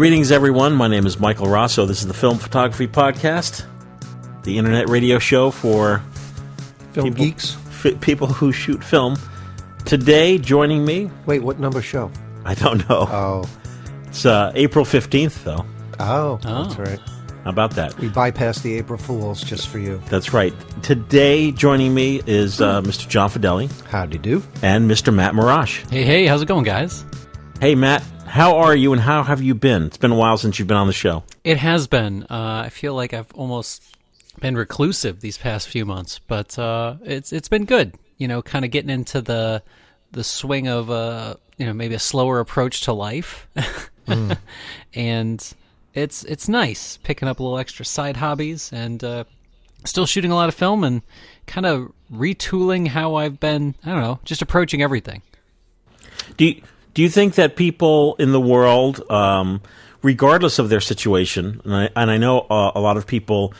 Greetings, everyone. My name is Michael Raso. This is the Film Photography Podcast, the internet radio show for Film people, geeks. f- people who shoot film. Today, joining me, Wait, what number show? I don't know. Oh, It's uh, April 15th, though. oh, that's right. How about that? We bypassed the April Fools just for you. That's right. Today, joining me is uh, Mr. John Fedele How'd you do? and Mr. Matt Marrash. Hey, hey, how's it going, guys? Hey, Matt, how are you and how have you been? It's been a while since you've been on the show. It has been. Uh, I feel like I've almost been reclusive these past few months, but uh, it's it's been good. You know, kind of getting into the the swing of uh, you know maybe a slower approach to life, and it's it's nice picking up a little extra side hobbies and uh, still shooting a lot of film and kind of retooling how I've been. I don't know, just approaching everything. Do you, do you think that people in the world, um, regardless of their situation, and I, and I know uh, a lot of people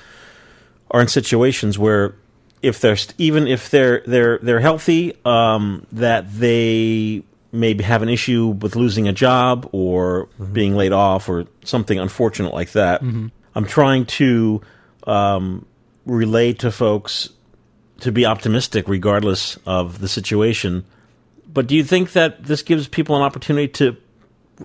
are in situations where if they're st- even if they're they're they're healthy, um, that they maybe have an issue with losing a job or being laid off or something unfortunate like that. I'm trying to um, relate to folks to be optimistic regardless of the situation. But do you think that this gives people an opportunity to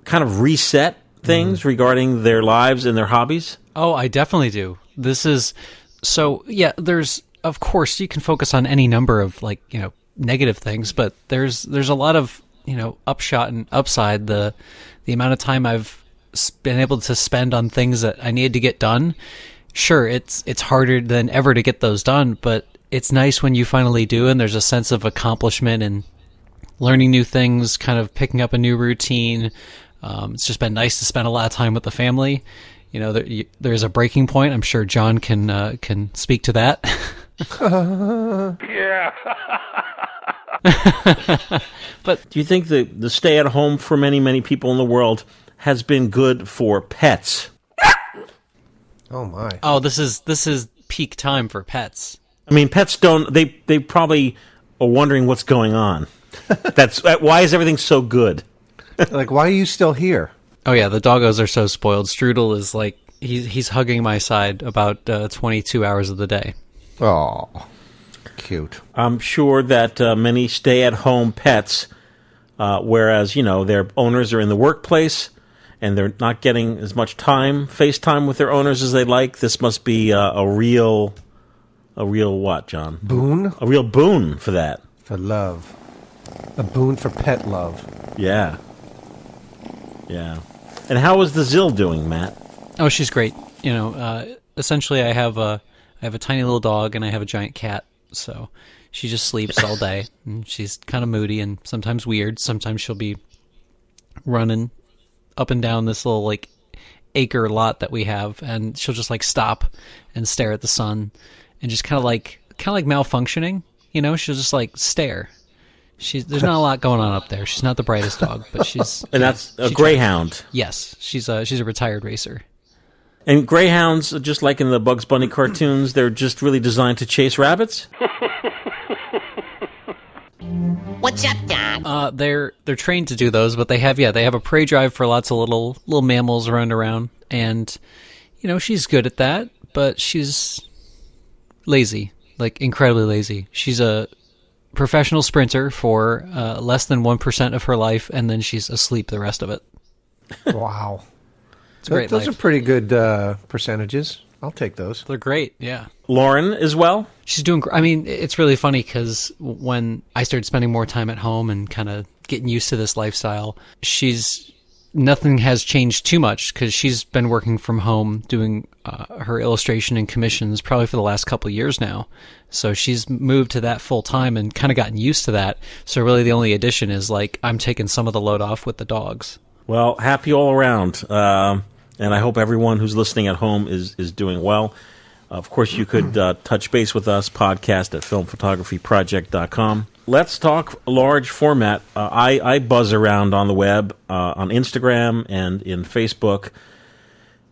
kind of reset things mm-hmm. regarding their lives and their hobbies? Oh, I definitely do. This is so yeah, there's of course you can focus on any number of like, you know, negative things, but there's there's a lot of, you know, upshot and upside the the amount of time I've been able to spend on things that I needed to get done. Sure, it's it's harder than ever to get those done, but it's nice when you finally do and there's a sense of accomplishment and learning new things, kind of picking up a new routine. Um, it's just been nice to spend a lot of time with the family. You know, there, you, there's a breaking point. I'm sure John can uh, can speak to that. Yeah. but do you think the, the stay at home for many, many people in the world has been good for pets? Oh my! oh, this is this is peak time for pets. I mean, pets don't, they, they probably are wondering what's going on. That's uh, why is everything so good? like, why are you still here? Oh yeah, the doggos are so spoiled. Strudel is like he's he's hugging my side about uh, 22 hours of the day. Oh, cute. I'm sure that uh, many stay at home pets, uh, whereas, you know, their owners are in the workplace and they're not getting as much time, FaceTime with their owners as they'd like. This must be uh, a real, a real what, John? Boon A real boon for that. for love. A boon for pet love. Yeah. Yeah. And how is the Zill doing, Matt? Oh, she's great. You know, uh, essentially, I have a I have a tiny little dog and I have a giant cat. So she just sleeps all day, and she's kind of moody and sometimes weird. Sometimes she'll be running up and down this little like acre lot that we have, and she'll just like stop and stare at the sun, and just kind of like kind of like malfunctioning. You know, she'll just like stare. She's there's not a lot going on up there. She's not the brightest dog, but she's And that's a she greyhound. yes, she's a she's a retired racer. And greyhounds, just like in the Bugs Bunny cartoons, they're just really designed to chase rabbits? What's up, Doc? Uh, they're they're trained to do those, but they have yeah they have a prey drive for lots of little little mammals running around, and you know she's good at that, but she's lazy, like incredibly lazy. She's a professional sprinter for uh, less than one percent of her life, and then she's asleep the rest of it. Wow. It's a great Those life. are pretty good uh, percentages. I'll take those. They're great, yeah. Lauren as well? She's doing. gr- I mean, it's really funny because when I started spending more time at home and kind of getting used to this lifestyle, she's nothing has changed too much because she's been working from home doing uh, her illustration and commissions probably for the last couple years now. So she's moved to that full time and kind of gotten used to that. So really, the only addition is like I'm taking some of the load off with the dogs. Well, happy all around. Um, and I hope everyone who's listening at home is, is doing well. Of course, you could uh, touch base with us, podcast at filmphotographyproject.com. Let's talk large format. Uh, I, I buzz around on the web, uh, on Instagram and in Facebook,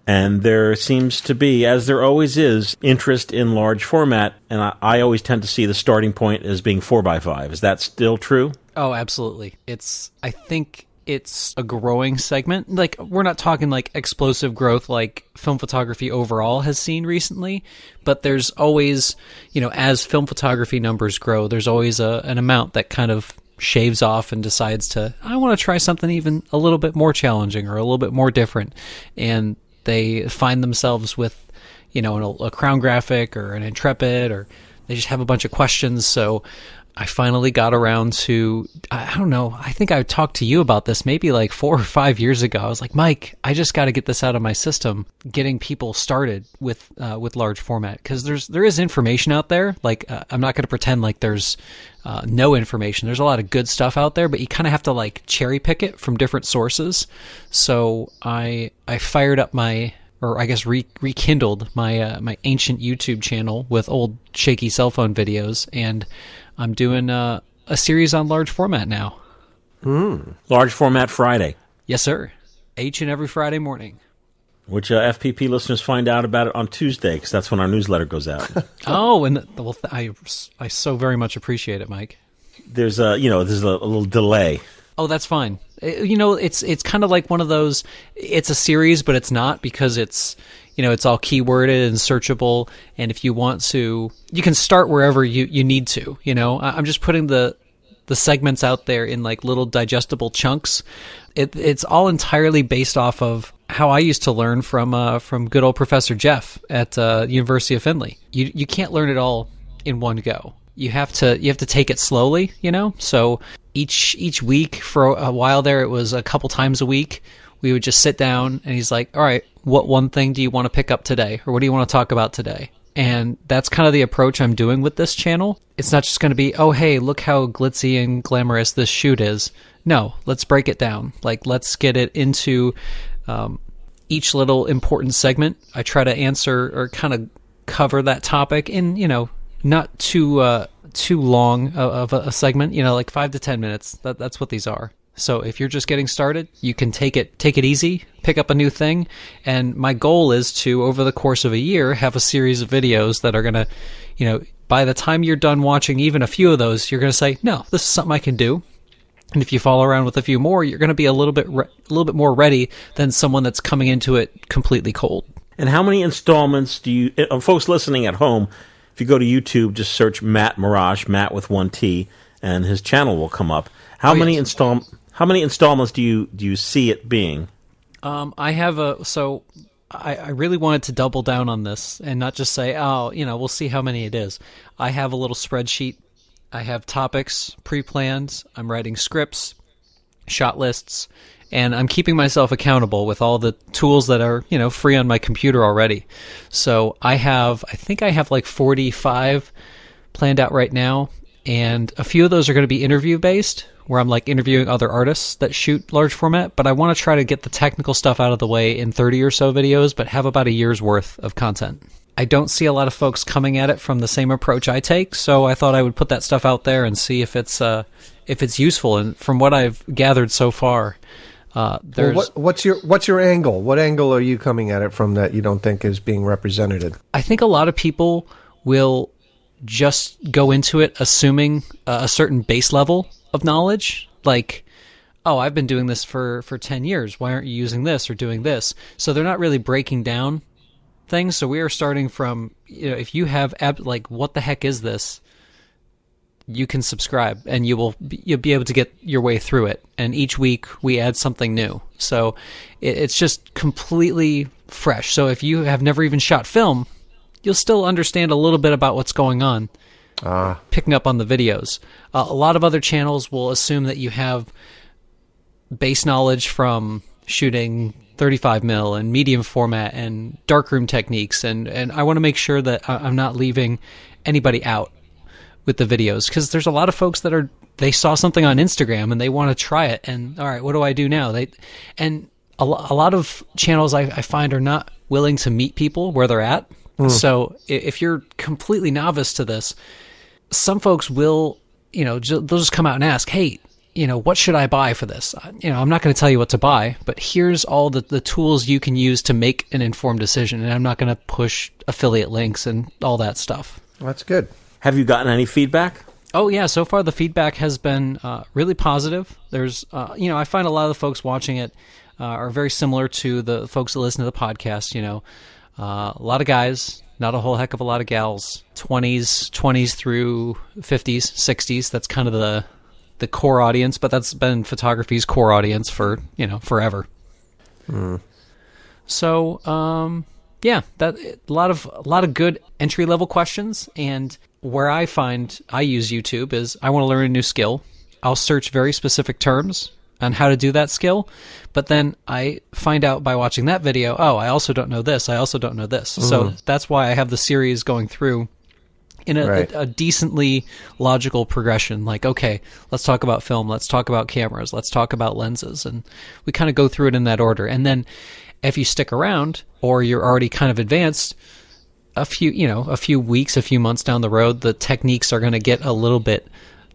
and there seems to be, as there always is, interest in large format. And I, I always tend to see the starting point as being 4x5. Is that still true? Oh, absolutely. It's I think it's a growing segment. Like we're not talking like explosive growth like film photography overall has seen recently, but there's always, you know, as film photography numbers grow, there's always a, an amount that kind of shaves off and decides to I want to try something even a little bit more challenging or a little bit more different and they find themselves with you know a, a crown graphic or an intrepid or they just have a bunch of questions so I finally got around to I don't know. I think I talked to you about this maybe like 4 or 5 years ago. I was like, "Mike, I just got to get this out of my system, getting people started with uh, with large format cuz there's there is information out there. Like uh, I'm not going to pretend like there's uh, no information. There's a lot of good stuff out there, but you kind of have to like cherry pick it from different sources. So I I fired up my or I guess re- rekindled my uh, my ancient YouTube channel with old shaky cell phone videos, and I'm doing uh, a series on large format now. Large format Friday, Yes, sir. Each and every Friday morning. which uh, FPP listeners find out about it on Tuesday because that's when our newsletter goes out. Oh, and the, well, th- I I so very much appreciate it, Mike. there's a you know there's a, a little delay. Oh, that's fine. Uh, You know, it's it's kind of like one of those. It's a series, but it's not because it's you know it's all keyworded and searchable. And if you want to, you can start wherever you you need to. You know, I'm just putting the the segments out there in like little digestible chunks. It, it's all entirely based off of how I used to learn from uh, from good old Professor Jeff at uh, University of Findlay. You you can't learn it all in one go. You have to you have to take it slowly, you know. So each each week for a while there, it was a couple times a week. We would just sit down, and he's like, "All right, what one thing do you want to pick up today, or what do you want to talk about today?" And that's kind of the approach I'm doing with this channel. It's not just going to be, "Oh, hey, look how glitzy and glamorous this shoot is." No, let's break it down. Like, let's get it into um, each little important segment. I try to answer or kind of cover that topic in you know not too uh, too long of, a segment. You know, like five to ten minutes. That, that's what these are. So if you're just getting started, you can take it take it easy, pick up a new thing, and my goal is to over the course of a year have a series of videos that are gonna, you know, by the time you're done watching even a few of those, you're gonna say, no, this is something I can do. And if you follow around with a few more, you're going to be a little bit re- a little bit more ready than someone that's coming into it completely cold. And how many installments do you, uh, folks listening at home? If you go to YouTube, just search Matt Marrash, Matt with one T, and his channel will come up. How Oh, many yes. install How many installments do you do you see it being? Um, I have a so I, I really wanted to double down on this and not just say, oh, you know, we'll see how many it is. I have a little spreadsheet. I have topics pre-planned. I'm writing scripts, shot lists, and I'm keeping myself accountable with all the tools that are, you know, free on my computer already. So I have, I think I have like 45 planned out right now, and a few of those are going to be interview based, where I'm like interviewing other artists that shoot large format. But I want to try to get the technical stuff out of the way in 30 or so videos, but have about a year's worth of content. I don't see a lot of folks coming at it from the same approach I take, so I thought I would put that stuff out there and see if it's uh, if it's useful. And from what I've gathered so far, uh, Well, what, what's your what's your angle? What angle are you coming at it from that you don't think is being represented? I think a lot of people will just go into it assuming uh, a certain base level of knowledge, like, oh, I've been doing this for for ten years. Why aren't you using this or doing this? So they're not really breaking down things. So we are starting from you know if you have ab- like what the heck is this? You can subscribe and you will be, you'll be able to get your way through it. And each week we add something new. So it, it's just completely fresh. So if you have never even shot film, you'll still understand a little bit about what's going on Ah, picking up on the videos. Uh, a lot of other channels will assume that you have base knowledge from shooting 35 mil and medium format and darkroom techniques, and and I want to make sure that I'm not leaving anybody out with the videos because there's a lot of folks that are they saw something on Instagram and they want to try it, and all right, what do I do now? They and a, a lot of channels I, I find are not willing to meet people where they're at. Hmm. So if you're completely novice to this, some folks will, you know, they'll just come out and ask, "Hey, you know, what should I buy for this?" You know, I'm not going to tell you what to buy, but here's all the the tools you can use to make an informed decision, and I'm not going to push affiliate links and all that stuff. that's good. Have you gotten any feedback? Oh yeah, so far the feedback has been uh, really positive. There's, uh, you know, I find a lot of the folks watching it uh, are very similar to the folks that listen to the podcast. You know, uh, a lot of guys, not a whole heck of a lot of gals. Twenties, twenties through fifties, sixties. That's kind of the the core audience, but that's been photography's core audience for you know forever. So, um, yeah, that a lot of a lot of good entry level questions. And where I find I use YouTube is I want to learn a new skill. I'll search very specific terms on how to do that skill, but then I find out by watching that video. Oh, I also don't know this. I also don't know this. So mm. that's why I have the series going through in a, Right. a, a decently logical progression. Like, okay, let's talk about film. Let's talk about cameras. Let's talk about lenses, and we kind of go through it in that order. And then, if you stick around or you're already kind of advanced, a few you know a few weeks, a few months down the road, the techniques are going to get a little bit.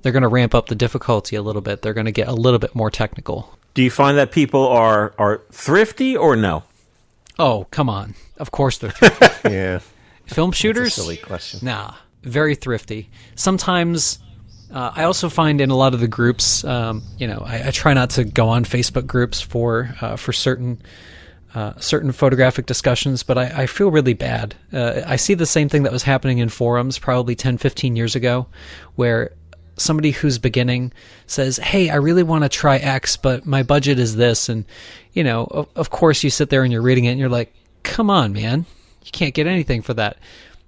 They're going to ramp up the difficulty a little bit. They're going to get a little bit more technical. Do you find that people are are thrifty or no? Oh, come on! Of course they're thrifty. Yeah. film shooters. silly question. Nah, very thrifty. Sometimes uh, I also find in a lot of the groups, um, you know, I, I try not to go on Facebook groups for uh, for certain uh, certain photographic discussions, but I, I feel really bad. Uh, I see the same thing that was happening in forums probably 10, 15 years ago, where somebody who's beginning says, "Hey, I really want to try X, but my budget is this," and you know, of, of course, you sit there and you're reading it, and you're like, "Come on, man, you can't get anything for that."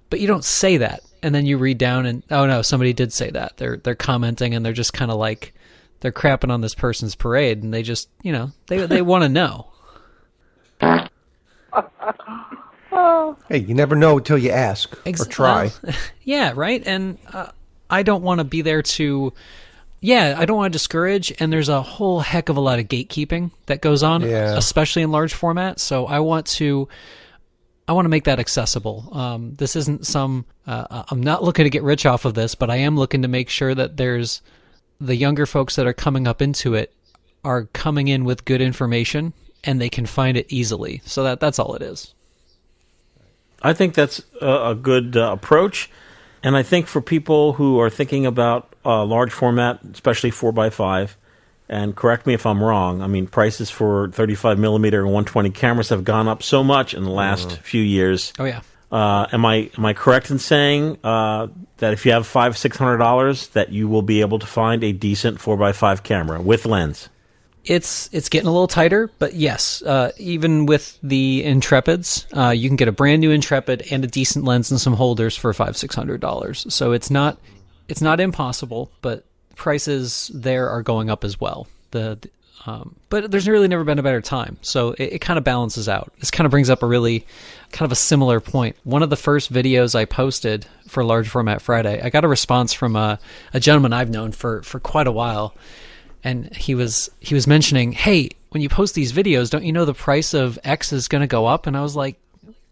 But you don't say that, and then you read down, and oh no, somebody did say that. They're they're commenting, and they're just kind of like they're crapping on this person's parade, and they just you know they they want to know. Hey, you never know until you ask Ex- or try. well, yeah, right. And uh, I don't want to be there to. Yeah, I don't want to discourage, and there's a whole heck of a lot of gatekeeping that goes on, Yeah. especially in large format. So I want to, I want to make that accessible. Um, this isn't some. Uh, I'm not looking to get rich off of this, but I am looking to make sure that there's the younger folks that are coming up into it are coming in with good information and they can find it easily. So that that's all it is. I think that's a, a good uh, approach, and I think for people who are thinking about uh, large format, especially four x five, and correct me if I'm wrong. I mean, prices for 35 millimeter and 120 cameras have gone up so much in the last few years. Oh yeah. Uh, am I am I correct in saying uh, that if you have five six hundred dollars, that you will be able to find a decent four x five camera with lens? It's it's getting a little tighter, but yes, uh, even with the Intrepids, uh, you can get a brand new Intrepid and a decent lens and some holders for five six hundred dollars. So it's not it's not impossible, but prices there are going up as well. The the- um, but there's really never been a better time, so it, it kind of balances out. This kind of brings up a really kind of a similar point. One of the first videos I posted for Large Format Friday, I got a response from a, a gentleman I've known for for quite a while and he was he was mentioning, "Hey, when you post these videos, don't you know the price of X is going to go up?" And I was like,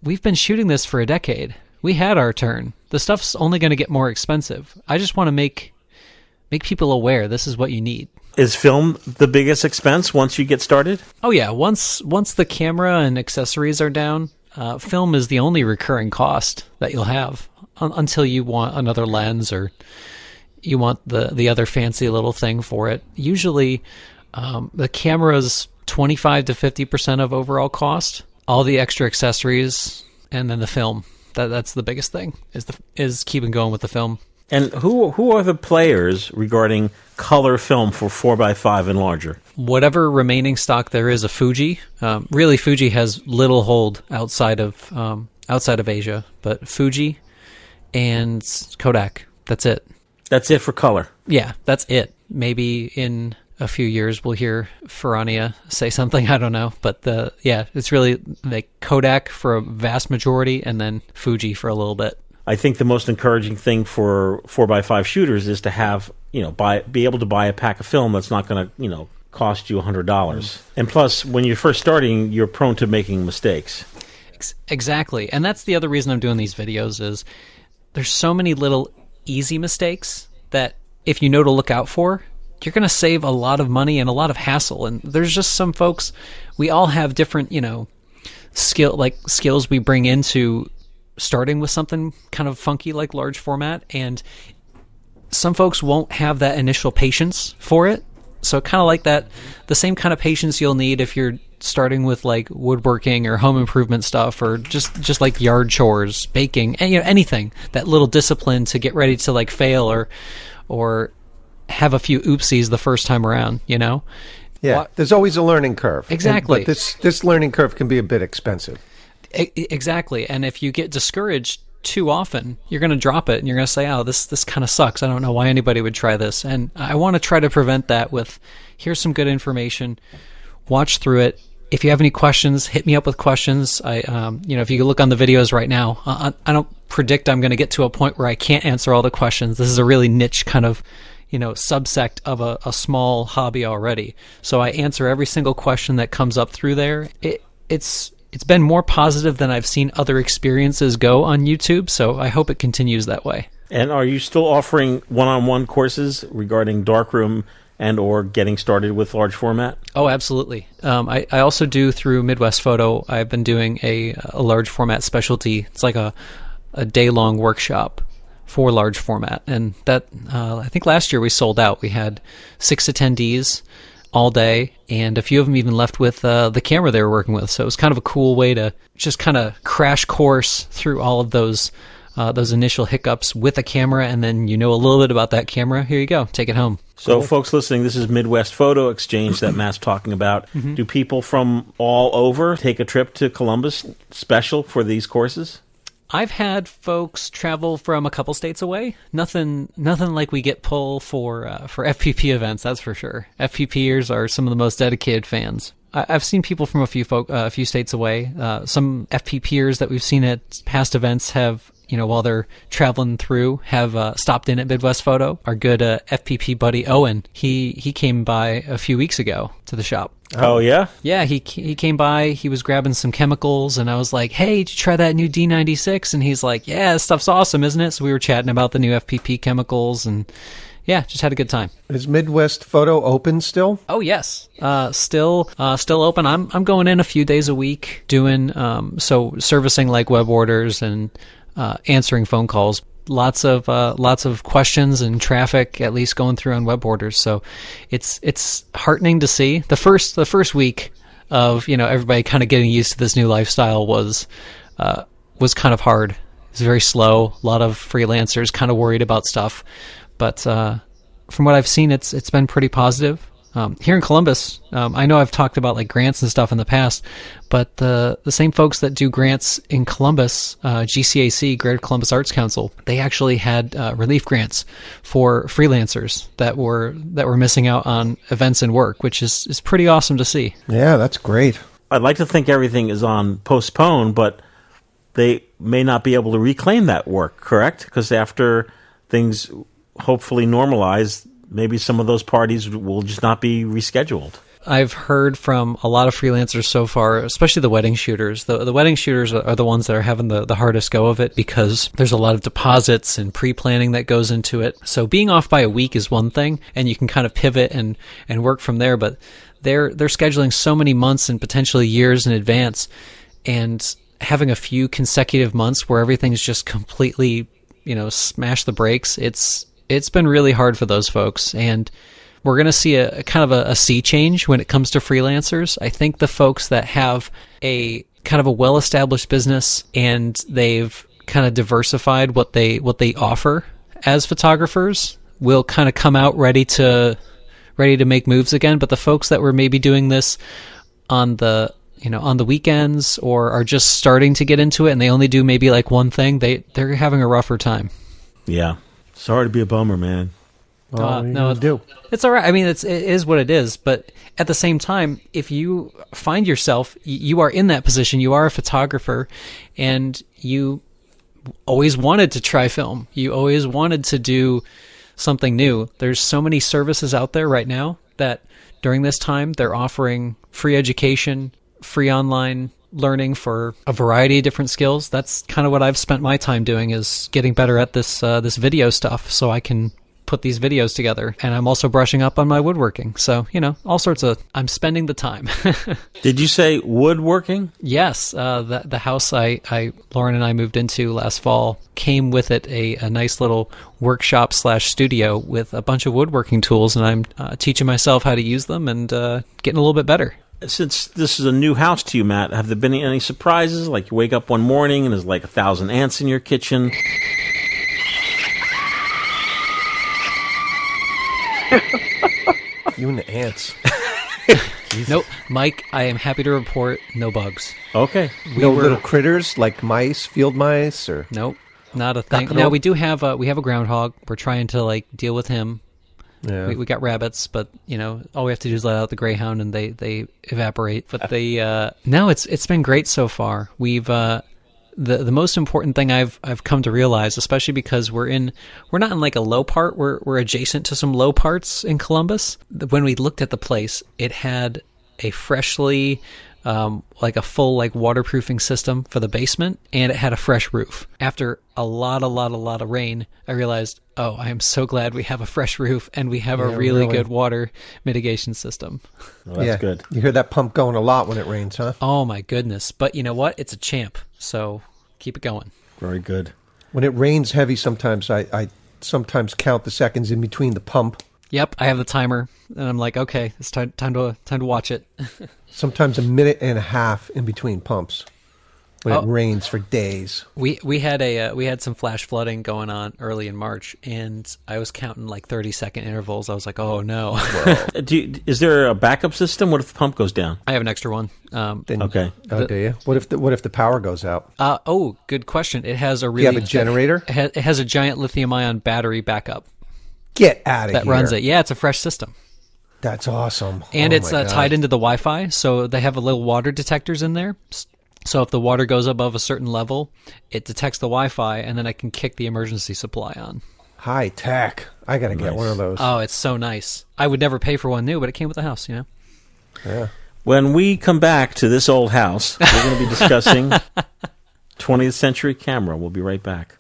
"We've been shooting this for a decade. We had our turn. The stuff's only going to get more expensive. I just want to make make people aware this is what you need." Is film the biggest expense once you get started? Oh yeah, once once the camera and accessories are down, uh, film is the only recurring cost that you'll have un- until you want another lens or you want the the other fancy little thing for it. Usually, um, the camera's twenty five to fifty percent of overall cost. All the extra accessories and then the film. That that's the biggest thing is the is keeping going with the film. And who who are the players regarding color film for four x five and larger? whatever remaining stock there is of Fuji. Um, really, Fuji has little hold outside of um, outside of Asia, but Fuji and Kodak. That's it. That's it for color. Yeah, that's it. Maybe in a few years we'll hear Ferrania say something. I don't know, but the yeah, it's really like Kodak for a vast majority, and then Fuji for a little bit. I think the most encouraging thing for four x five shooters is to have you know buy be able to buy a pack of film that's not going to you know cost you hundred dollars. And plus, when you're first starting, you're prone to making mistakes. Exactly. And that's the other reason I'm doing these videos is there's so many little easy mistakes that if you know to look out for, you're going to save a lot of money and a lot of hassle. And there's just some folks we all have different, you know, skill like skills we bring into starting with something kind of funky like large format and some folks won't have that initial patience for it. So kind of like that, the same kind of patience you'll need if you're starting with like woodworking or home improvement stuff or just just like yard chores, baking, and, you know anything. That little discipline to get ready to like fail or or have a few oopsies the first time around, you know? Yeah, there's always a learning curve. And- Exactly. but this this learning curve can be a bit expensive. Exactly. And if you get discouraged too often, you're going to drop it and you're going to say, "Oh, this this kind of sucks. I don't know why anybody would try this." And I want to try to prevent that with here's some good information. Watch through it. If you have any questions, hit me up with questions. I, um, you know, if you look on the videos right now, I, I don't predict I'm going to get to a point where I can't answer all the questions. This is a really niche kind of, you know, subsect of a, a small hobby already. So I answer every single question that comes up through there. It, it's it's been more positive than I've seen other experiences go on YouTube. So I hope it continues that way. And are you still offering one-on-one courses regarding darkroom and or getting started with large format? Oh, absolutely. Um, I, I also do through Midwest Photo. I've been doing a, a large format specialty. It's like a, a day long workshop for large format. And that, uh, I think last year we sold out. We had six attendees all day, and a few of them even left with uh, the camera they were working with. So it was kind of a cool way to just kind of crash course through all of those. Uh, those initial hiccups with a camera, and then you know a little bit about that camera. Here you go, take it home. So, folks listening, this is Midwest Photo Exchange that Matt's talking about. Mm-hmm. Do people from all over take a trip to Columbus special for these courses? I've had folks travel from a couple states away. Nothing, nothing like we get pull for uh, for FPP events. That's for sure. FPPers are some of the most dedicated fans. I, I've seen people from a few folk, uh, a few states away. Uh, some FPPers that we've seen at past events have, you know, while they're traveling through, have uh, stopped in at Midwest Photo. Our good uh, FPP buddy Owen, he he came by a few weeks ago to the shop. Oh, yeah? Yeah, he he came by. He was grabbing some chemicals, and I was like, "Hey, did you try that new D96?" And he's like, "Yeah, this stuff's awesome, isn't it?" So we were chatting about the new FPP chemicals, and yeah, just had a good time. Is Midwest Photo open still? Oh yes, uh, still uh, still open. I'm I'm going in a few days a week doing um, so servicing like web orders and uh, answering phone calls. Lots of uh, lots of questions and traffic at least going through on web orders. So it's it's heartening to see. The first the first week of you know everybody kind of getting used to this new lifestyle was uh, was kind of hard. It's very slow. A lot of freelancers kind of worried about stuff, but uh, from what I've seen, it's it's been pretty positive. Um, here in Columbus, um, I know I've talked about like grants and stuff in the past, but the the same folks that do grants in Columbus, uh, GCAC, Greater Columbus Arts Council, they actually had uh, relief grants for freelancers that were that were missing out on events and work, which is is pretty awesome to see. Yeah, that's great. I'd like to think everything is on postpone, but they may not be able to reclaim that work, correct? Because after things hopefully normalize, maybe some of those parties will just not be rescheduled. I've heard from a lot of freelancers so far, especially the wedding shooters. The, the wedding shooters are the ones that are having the, the hardest go of it because there's a lot of deposits and pre planning that goes into it. So being off by a week is one thing, and you can kind of pivot and, and work from there. But they're they're scheduling so many months and potentially years in advance, and having a few consecutive months where everything's just completely you know smash the brakes. It's it's been really hard for those folks and we're going to see a, a kind of a, a sea change when it comes to freelancers. I think the folks that have a kind of a well-established business and they've kind of diversified what they what they offer as photographers will kind of come out ready to ready to make moves again. But the folks that were maybe doing this on the you know on the weekends or are just starting to get into it and they only do maybe like one thing, they they're having a rougher time. Yeah. Sorry to be a bummer, man. Well, Uh, what are you no, gonna do. It's all right. I mean, it's it is what it is. But at the same time, if you find yourself, you are in that position. You are a photographer, and you always wanted to try film. You always wanted to do something new. There's so many services out there right now that during this time they're offering free education, free online learning for a variety of different skills. That's kind of what I've spent my time doing is getting better at this uh, this video stuff so I can put these videos together. And I'm also brushing up on my woodworking. So, you know, all sorts of, I'm spending the time. Did you say woodworking? yes, uh, the, the house I, I, Lauren and I moved into last fall came with it a, a nice little workshop slash studio with a bunch of woodworking tools. And I'm uh, teaching myself how to use them and uh, getting a little bit better. Since this is a new house to you, Matt, have there been any surprises? Like you wake up one morning and there's like a thousand ants in your kitchen. You and the ants. Nope, Mike, I am happy to report no bugs. Okay. We no were- little critters like mice, field mice, or Nope, not a thing. Not Now we do have a we have a groundhog. We're trying to like deal with him. Yeah. We, we got rabbits, but you know all we have to do is let out the greyhound and they they evaporate. But they uh, no, it's it's been great so far. We've uh, the the most important thing I've I've come to realize, especially because we're in we're not in like a low part. We're we're adjacent to some low parts in Columbus. When we looked at the place, it had a freshly um, like a full like waterproofing system for the basement, and it had a fresh roof. After a lot, a lot, a lot of rain, I realized, oh, I am so glad we have a fresh roof and we have a really, really. good water mitigation system. Well, that's yeah. good. You hear that pump going a lot when it rains, huh? Oh my goodness! But you know what? It's a champ, so keep it going. Very good. When it rains heavy, sometimes I, I sometimes count the seconds in between the pump. Yep, I have the timer, and I'm like, okay, it's time time to time to watch it. Sometimes a minute and a half in between pumps when Oh. it rains for days. We we had a uh, we had some flash flooding going on early in March, and I was counting like 30 second intervals. I was like, oh no, Do you, is there a backup system? What if the pump goes down? I have an extra one. Um, Then, Okay. Oh, do you? What if the, what if the power goes out? uh, oh, good question. It has a really. you have a generator? It has, it has a giant lithium ion battery backup Get out of that here! runs it. Yeah, it's a fresh system. That's awesome. and Oh it's uh, tied into the Wi-Fi, so they have a little water detectors in there. So if the water goes above a certain level, it detects the Wi-Fi, and then I can kick the emergency supply on. high tech. I got to get one of those. Oh, it's so nice. I would never pay for one new, but it came with the house. You know. yeah. When we come back to this old house, we're going to be discussing 20th century camera. We'll be right back.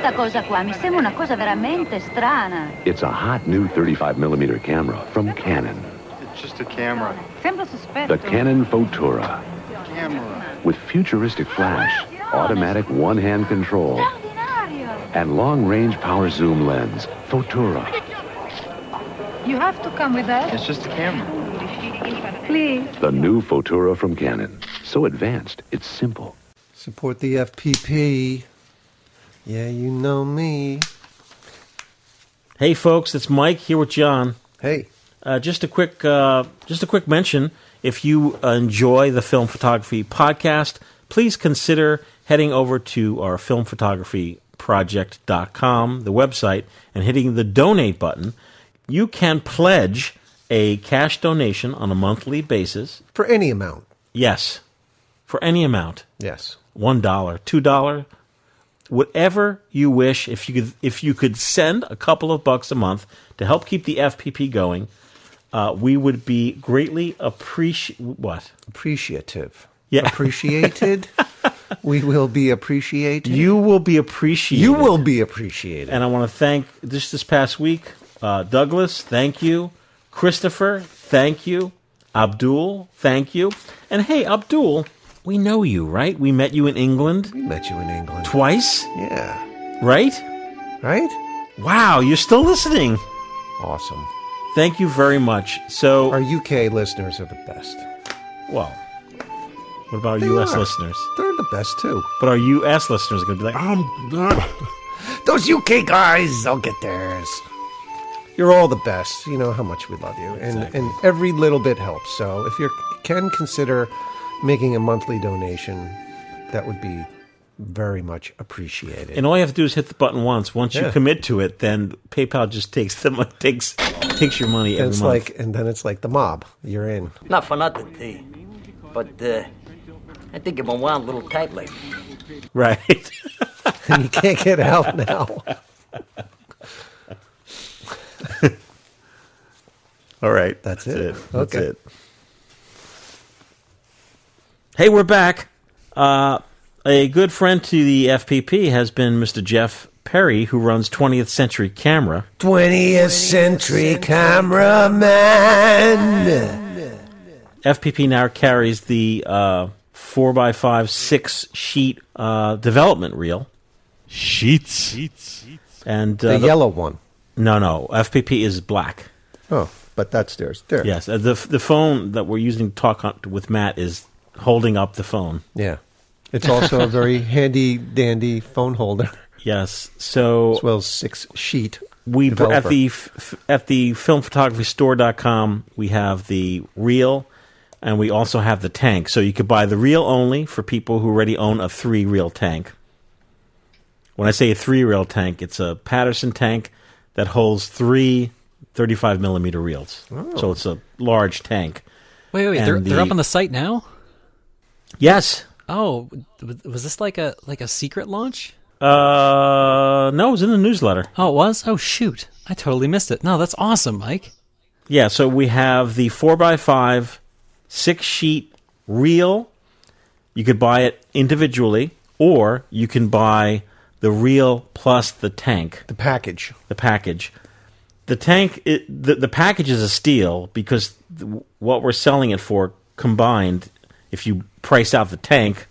Cos'è questa cosa qua? Mi sembra una cosa veramente strana. It's a hot new 35mm camera from Canon. It's just a camera. Sembra sospetto. The Canon Fotura. Camera. With futuristic flash, automatic one-hand control, and long-range power zoom lens. Fotura. You have to come with us, It's just a camera. please. The new Fotura from Canon. So advanced, it's simple. Support the FPP. Yeah, you know me. Hey, folks, it's Mike here with John. Hey, Uh, just a quick, uh, just a quick mention. If you enjoy the Film Photography podcast, please consider heading over to our filmphotographyproject.com, the website, and hitting the donate button. You can pledge a cash donation on a monthly basis. for any amount. Yes, for any amount. Yes. one dollar, two dollar, whatever you wish. If you could, if you could send a couple of bucks a month to help keep the FPP going, uh, we would be greatly appreciate. What Appreciative. Yeah. Appreciated. we will be appreciated. you will be appreciated. you will be appreciated. and I want to thank just this past week, uh, Douglas. Thank you, Christopher. Thank you, Abdul. Thank you, and hey, Abdul. We know you, right? We met you in England we met you in England. twice, Yeah. right? Right? Wow, you're still listening. Awesome. Thank you very much. So, Our UK listeners are the best. well, what about our They U.S. are. listeners? They're the best too. But our U.S. listeners are going to be like, I'm. Those UK guys, I'll get theirs. You're all the best. You know how much we love you, and Exactly. and every little bit helps. So if you can consider making a monthly donation, that would be very much appreciated. and all you have to do is hit the button once. Once you commit to it, then PayPal just takes the mo- takes takes your money And every it's month. like, and then it's like the mob. You're in. Not for nothing, T. But, uh, I think you've been wound a little tight lately. right. and you can't get out now. all right. That's That's it. it. That's Okay. it. Hey, we're back. Uh, a good friend to the FPP has been Mr. Jeff Perry, who runs 20th Century Camera. 20th century cameraman. FPP now carries the uh, 4x5 6 sheet uh, development reel. Sheets. Sheets. And uh, The yellow one. No, no. FPP is black. Oh, but that's theirs. There. Yes. Uh, the, the phone that we're using to talk on, with Matt is holding up the phone. Yeah. It's also a very handy dandy phone holder, Yes. So as well as six sheet. we at the f- at the filmphotography.store.com we have the reel and we also have the tank so you could buy the reel only for people who already own a three reel tank when i say a three reel tank it's a Paterson tank that holds three 35 millimeter reels oh. so it's a large tank Wait, wait, And they're, they're up on the site now. Yes Oh, was this like a like a secret launch? uh no it was in the newsletter Oh, it was. Oh, shoot! I totally missed it. No, that's awesome, Mike. Yeah, so we have the 4x5 six sheet reel. You could buy it individually, or you can buy the reel plus the tank, The package. the package. The tank, it, the, the package is a steal because th- what we're selling it for combined, if you price out the tank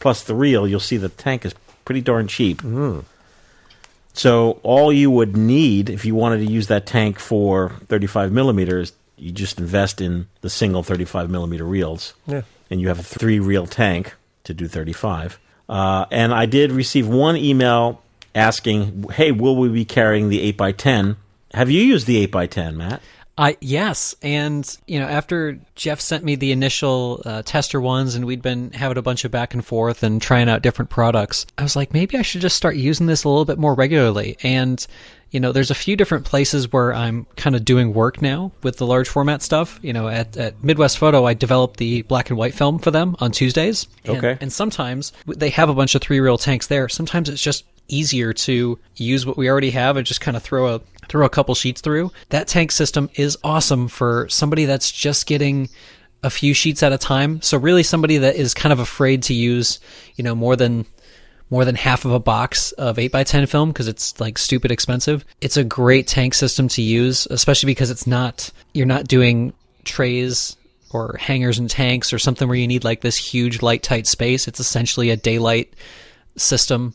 plus the reel, you'll see the tank is pretty darn cheap. So all you would need if you wanted to use that tank for 35 millimeters, you just invest in the single 35 millimeter reels, Yeah. and you have a three reel tank to do 35. Uh, and I did receive one email asking, "Hey, will we be carrying the 8x10?" Have you used the 8x10, Matt? I yes, and you know after Jeff sent me the initial uh, tester ones, and we'd been having a bunch of back and forth and trying out different products, I was like, maybe I should just start using this a little bit more regularly. And you know, there's a few different places where I'm kind of doing work now with the large format stuff. You know, at, at Midwest Photo, I developed the black and white film for them on Tuesdays. And, Okay. and sometimes they have a bunch of three reel tanks there. Sometimes it's just easier to use what we already have and just kind of throw a throw a couple sheets through. That tank system is awesome for somebody that's just getting a few sheets at a time. So really somebody that is kind of afraid to use, you know, more than more than half of a box of 8x10 film because it's like stupid expensive. It's a great tank system to use, especially because it's not you're not doing trays or hangers and tanks or something where you need like this huge light tight space. It's essentially a daylight system.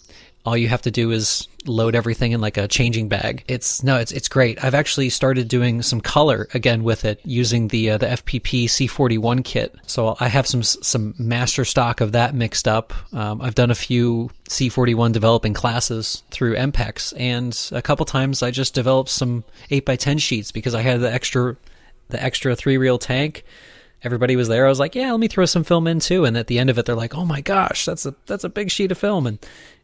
All you have to do is load everything in like a changing bag. It's no, it's it's great. I've actually started doing some color again with it using the uh, the FPP C41 kit. So I have some some master stock of that mixed up. Um, I've done a few C41 developing classes through MPEX, and a couple times I just developed some 8x10 sheets because I had the extra the extra three reel tank everybody was there. I was like, yeah, let me throw some film in too. And at the end of it, they're like, oh my gosh, that's a that's a big sheet of film, and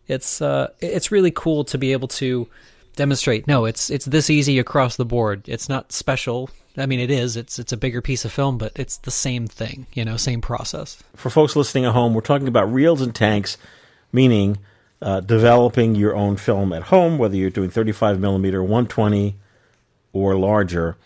it's uh it's really cool to be able to demonstrate. No, it's it's this easy across the board. It's not special. I mean, it is. It's it's a bigger piece of film, but it's the same thing. You know, same process. For folks listening at home, we're talking about reels and tanks, meaning uh, developing your own film at home, whether you're doing 35 millimeter, 120, or larger.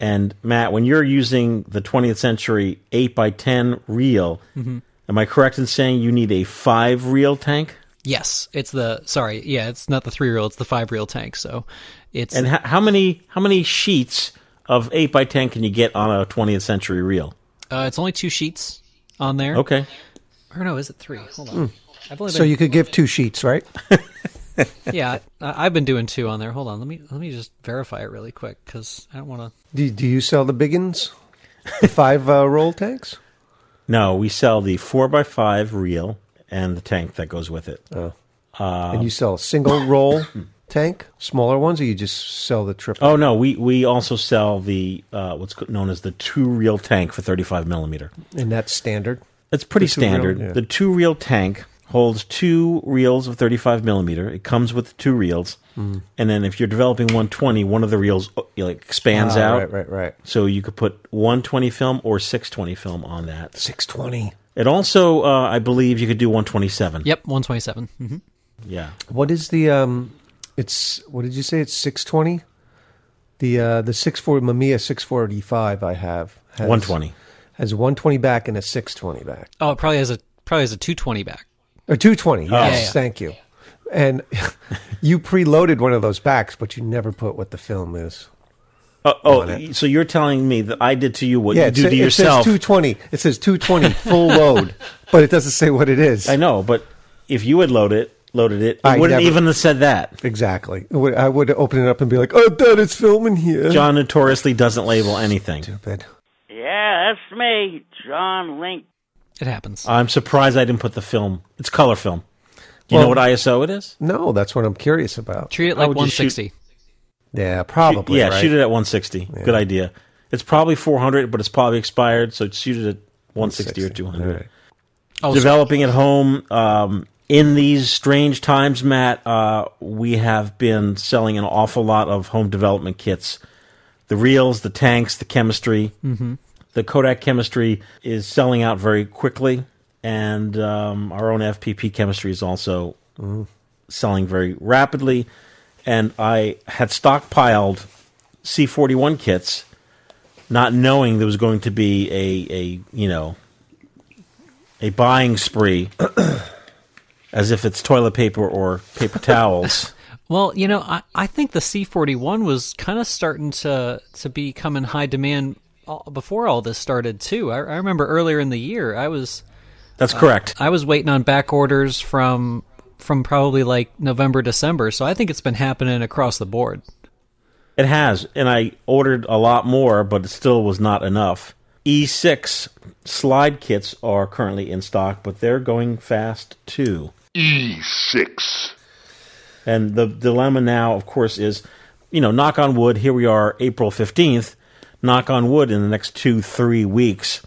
And Matt, when you're using the 20th century 8 by 10 reel, Mm-hmm. am I correct in saying you need a five reel tank? Yes, it's the sorry, yeah, it's not the three reel, it's the five reel tank. So it's And h- how many how many sheets of 8 by 10 can you get on a 20th century reel? uh, it's only two sheets on there. Okay. Or no, is it three? Hold on. I've only So been you could give two sheets, right? yeah, I, I've been doing two on there. Hold on, let me let me just verify it really quick because I don't want to. Do, do you sell the biggins? The five uh, roll tanks? No, we sell the 4 by 5 reel and the tank that goes with it. and you sell a single roll tank, smaller ones, or you just sell the triple? Oh no, we we also sell the uh, what's known as the two reel tank for 35 millimeter. And that's standard. It's pretty The two reel, standard. yeah. The two reel tank holds two reels of 35 millimeter. It comes with two reels, Mm. and then if you're developing 120, one of the reels uh, like expands Ah, out. Right, right, right. So you could put 120 film or 620 film on that. 620. It also, uh, I believe, you could do 127. Yep, one twenty seven. Mm-hmm. Yeah. What is the um? It's what did you say? It's six twenty. The uh the six forty Mamiya six forty five I have has, 120. has one twenty back and a six twenty back Oh, it probably has a probably has a two twenty back. or two twenty. Yes, Yeah, yeah. thank you. and you preloaded one of those backs, but you never put what the film is. Uh, oh, so you're telling me that I did to you what yeah, you it do sa- to it yourself? says 220. It says 220 full load, but it doesn't say what it is. I know, but if you had loaded it, loaded it, it I wouldn't never- even have said that. Exactly. I would open it up and be like, "Oh, Dad, it's filming here." John notoriously doesn't label anything. Stupid. Yeah, that's me, John Link. It happens. I'm surprised I didn't put the film. It's color film. Do you Well- know what ISO it is? No, that's what I'm curious about. Treat it like would just shoot- 160. Yeah, probably. yeah, right? shoot it at 160. Good idea. It's probably 400, but it's probably expired, so shoot it at 160 or 200. All right. Oh, Developing at home. Um, in these strange times, Matt, uh, we have been selling an awful lot of home development kits. The reels, the tanks, the chemistry. Mm-hmm. The Kodak chemistry is selling out very quickly, and um, our own FPP chemistry is also selling very rapidly. And I had stockpiled C41 kits, not knowing there was going to be a, a you know a buying spree, as if it's toilet paper or paper towels. Well, you know, I, I think the C41 was kind of starting to to become in high demand before all this started too. I, I remember earlier in the year, I was That's correct. Uh, I was waiting on back orders from from probably like November, December. So I think it's been happening across the board. It has, and I ordered a lot more, but it still was not enough. E6 slide kits are currently in stock, but they're going fast too. E6. And the dilemma now, of course, is, you know, knock on wood, here we are, April 15th. Knock on wood in the next two, three weeks.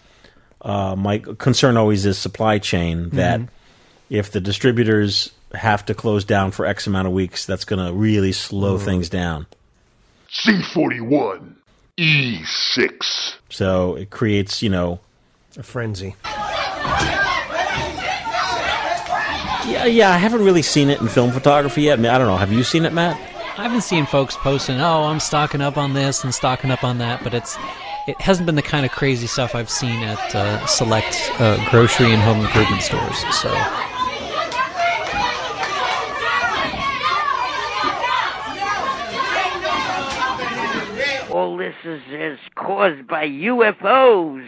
Uh, my concern always is supply chain that if the distributors have to close down for X amount of weeks, that's going to really slow things down. C41. E6. So it creates, you know, A frenzy. yeah, yeah. I haven't really seen it in film photography yet. I, mean, I don't know. Have you seen it, Matt? I haven't seen folks posting, "Oh, I'm stocking up on this and stocking up on that," but it's it hasn't been the kind of crazy stuff I've seen at uh, select uh, grocery and home improvement stores. So This is, is caused by UFOs.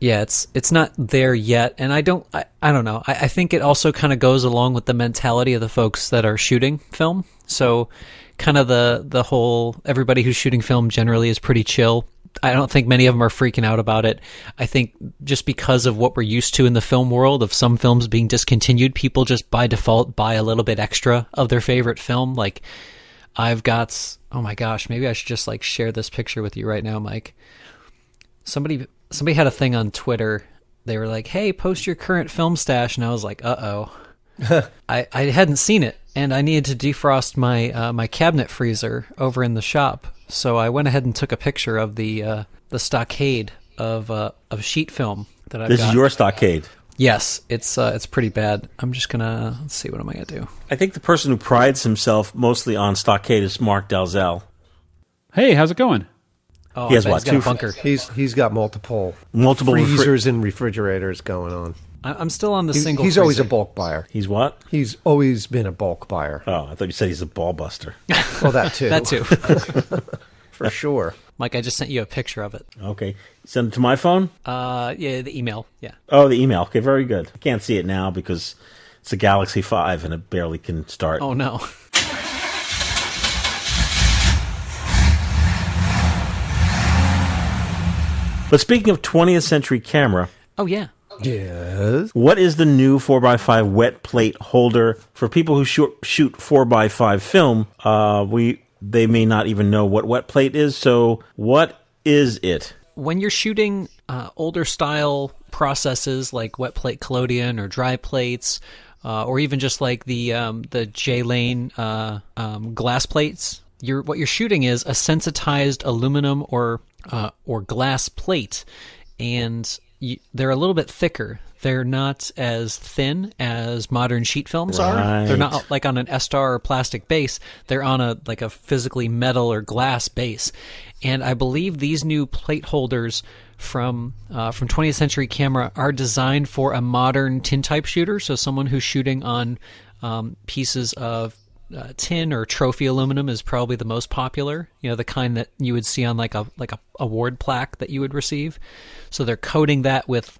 yeah, it's it's not there yet, and I don't I, I don't know. I, I think it also kind of goes along with the mentality of the folks that are shooting film. So, kind of the the whole everybody who's shooting film generally is pretty chill. I don't think many of them are freaking out about it. I think just because of what we're used to in the film world of some films being discontinued, people just by default buy a little bit extra of their favorite film. Like I've got oh my gosh, maybe I should just like share this picture with you right now, Mike. Somebody somebody had a thing on Twitter. They were like, "Hey, post your current film stash," and I was like, "Uh oh." I, I hadn't seen it, and I needed to defrost my uh, my cabinet freezer over in the shop. So I went ahead and took a picture of the uh, the stockade of uh, of sheet film that I've This got. is your stockade. Yes, it's uh, it's pretty bad. I'm just gonna let's see what am I gonna do. I think the person who prides himself mostly on stockade is Mark Dalzell. Hey, how's it going? Oh, He has I what, he's got two bunker. He's he's got multiple Multiple refri- freezers and refrigerators going on. I- I'm still on the He's, single. he's always a bulk buyer. He's what? He's always been a bulk buyer. Oh, I thought you said he's a ball buster. Well, that too. that too. for sure. Mike, I just sent you a picture of it. Okay. Send it to my phone? Uh, yeah, the email. Yeah. Oh, the email. Okay, very good. I can't see it now because it's a Galaxy 5 and it barely can start. Oh no. But speaking of 20th century camera, Oh yeah. Yes. what is the new 4x5 wet plate holder for people who shoot, shoot 4x5 film? Uh, we they may not even know what wet plate is. So, what is it? when you're shooting uh, older style processes like wet plate collodion or dry plates, uh, or even just like the um, the J lane uh, um, glass plates, you're what you're shooting is a sensitized aluminum or uh, or glass plate, and you, they're a little bit thicker. They're not as thin as modern sheet films are. They're not like on an Estar or plastic base. They're on a like a physically metal or glass base, and I believe these new plate holders from uh, from 20th Century Camera are designed for a modern tintype shooter. So someone who's shooting on Um, pieces of uh, tin or trophy aluminum is probably the most popular. You know, the kind that you would see on like a like a award plaque that you would receive. So they're coating that with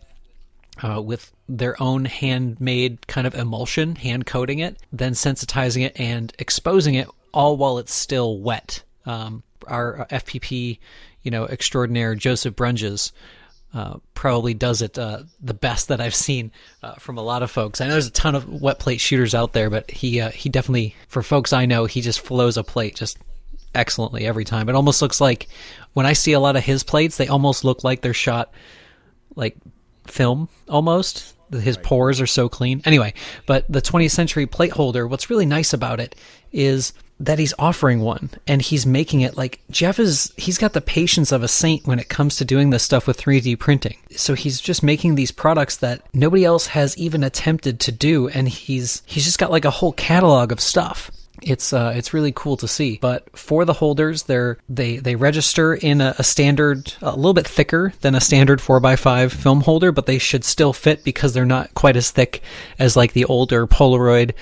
uh, with their own handmade kind of emulsion, hand coating it, then sensitizing it and exposing it, all while it's still wet. Um, our FPP, you know, extraordinaire Joseph Brunges uh, probably does it uh, the best that I've seen uh, from a lot of folks. I know there's a ton of wet plate shooters out there, but he uh, he definitely, for folks I know, he just flows a plate just excellently every time. It almost looks like when I see a lot of his plates, they almost look like they're shot like film almost. His pores are so clean. Anyway, but the 20th century plate holder, what's really nice about it is that he's offering one and he's making it like Jeff is he's got the patience of a saint when it comes to doing this stuff with 3D printing. So he's just making these products that nobody else has even attempted to do and he's he's just got like a whole catalog of stuff it's uh, it's really cool to see. But for the holders, they're they they register in a, a standard, a little bit thicker than a standard four x five film holder, but they should still fit because they're not quite as thick as like the older Polaroid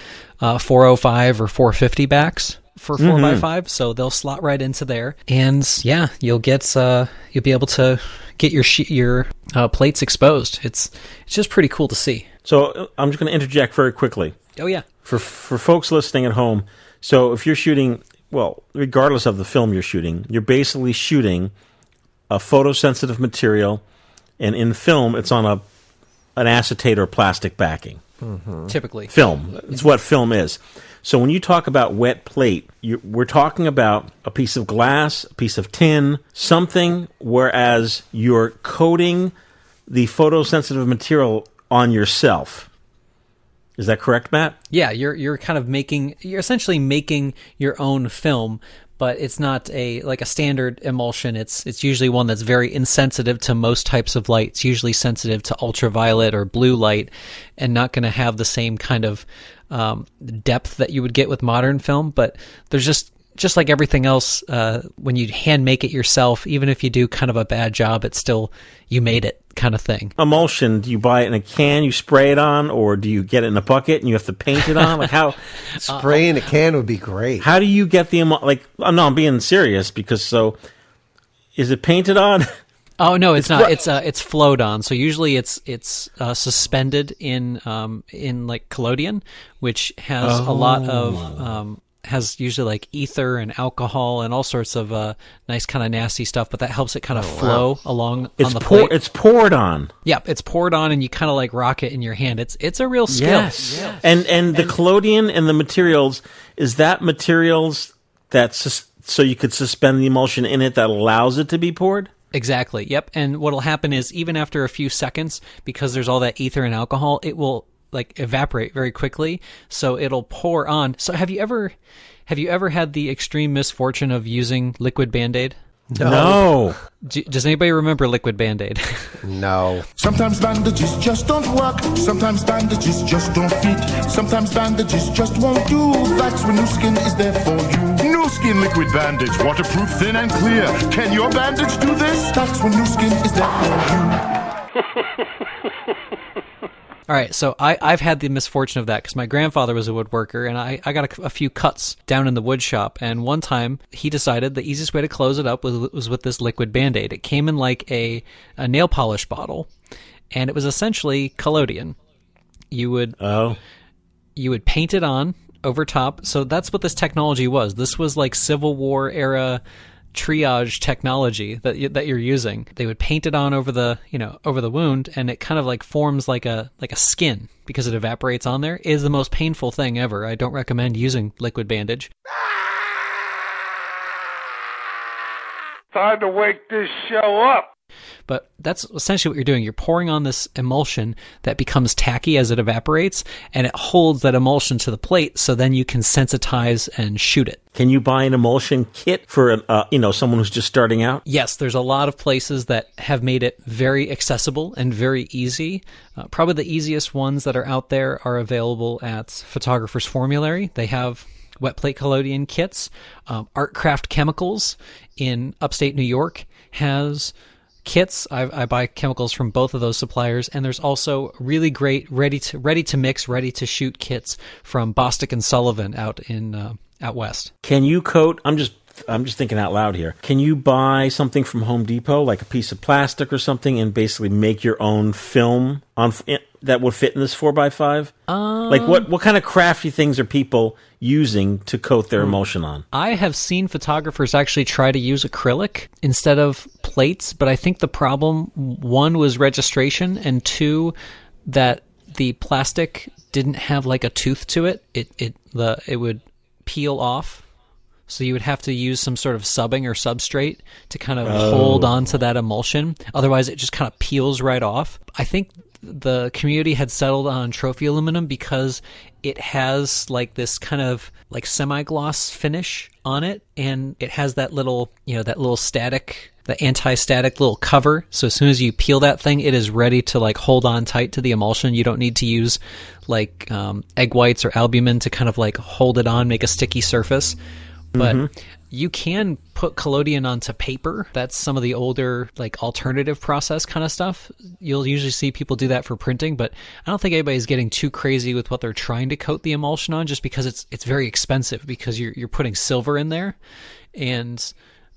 uh, 405 or 450 backs for 4 by 5 so they'll slot right into there and yeah you'll get uh you'll be able to get your she- your uh, plates exposed it's it's just pretty cool to see So uh, I'm just going to interject very quickly oh yeah for for folks listening at home. So if you're shooting, well, regardless of the film you're shooting, you're basically shooting a photosensitive material, and in film, it's on a an acetate or plastic backing. typically Film. It's what film is. So when you talk about wet plate, you, we're talking about a piece of glass, a piece of tin, something. Whereas you're coating the photosensitive material on yourself. Is that correct, Matt? Yeah, you're you're kind of making you're essentially making your own film, but it's not a like a standard emulsion. It's it's usually one that's very insensitive to most types of light. It's usually sensitive to ultraviolet or blue light, and not going to have the same kind of um, depth that you would get with modern film. But there's just just like everything else, uh, when you hand make it yourself, even if you do kind of a bad job, it's still you made it kind of thing. emulsion? Do you buy it in a can, you spray it on, or do you get it in a bucket and you have to paint it on? Like how Spray in a can would be great. how do you get the emu- like? I'm not being serious because so is it painted on? Oh no, it's, not. gr- It's uh, it's flowed on. So usually it's it's uh, suspended in um in like collodion, which has a lot of Oh. um has usually like ether and alcohol and all sorts of uh nice kind of nasty stuff, but that helps it kind of flow along It's on the pour, plate. it's poured on. Yep, it's poured on and you kind of like rock it in your hand. It's it's a real skill. Yes, And and the collodion and the materials is that materials that sus- so you could suspend the emulsion in it that allows it to be poured. Exactly. Yep. And what'll happen is even after a few seconds, because there's all that ether and alcohol, it will like evaporate very quickly. So it'll pour on. So have you ever have you ever had the extreme misfortune of using liquid band-aid? No. Do, does anybody remember liquid band-aid? No. Sometimes bandages just don't work. Sometimes bandages just don't fit. Sometimes bandages just won't do. That's when new skin is there for you. New skin liquid bandage, waterproof, thin and clear. Can your bandage do this? That's when new skin is there for you. All right, so I, I've had the misfortune of that because my grandfather was a woodworker, and I, I got a, a few cuts down in the wood shop. And one time, he decided the easiest way to close it up was, was with this liquid band aid. It came in like a, a nail polish bottle, and it was essentially collodion. You would Oh. you would paint it on over top. So that's what this technology was. This was like Civil War era triage technology that you, that you're using. They would paint it on over the you know over the wound, and it kind of like forms like a like a skin because it evaporates on there. It is the most painful thing ever. I don't recommend using liquid bandage. Time to wake this show up. But that's essentially what you're doing. You're pouring on this emulsion that becomes tacky as it evaporates, and it holds that emulsion to the plate. So then you can sensitize and shoot it. Can you buy an emulsion kit for an, uh, you know someone who's just starting out? Yes, there's a lot of places that have made it very accessible and very easy. Uh, probably the easiest ones that are out there are available at Photographer's Formulary. They have wet plate collodion kits. Um, Artcraft Chemicals in upstate New York has kits. I, I buy chemicals from both of those suppliers, and there's also really great ready to ready to mix, ready to shoot kits from Bostick and Sullivan out in uh, out west. Can you coat? I'm just I'm just thinking out loud here. Can you buy something from Home Depot, like a piece of plastic or something, and basically make your own film on that would fit in this four x five? Um, like what what kind of crafty things are people using to coat their emulsion on? I have seen photographers actually try to use acrylic instead of plates, but I think the problem one was registration, and two that the plastic didn't have like a tooth to it. It it the it would peel off so you would have to use some sort of subbing or substrate to kind of oh. hold on to that emulsion. Otherwise, it just kind of peels right off. I think the community had settled on trophy aluminum because it has like this kind of like semi-gloss finish on it and it has that little you know that little static the anti-static little cover so as soon as you peel that thing it is ready to like hold on tight to the emulsion you don't need to use like um, egg whites or albumin to kind of like hold it on make a sticky surface but mm-hmm. you can put collodion onto paper. That's some of the older, like alternative process kind of stuff. You'll usually see people do that for printing, but I don't think anybody's getting too crazy with what they're trying to coat the emulsion on, just because it's it's very expensive because you're you're putting silver in there, and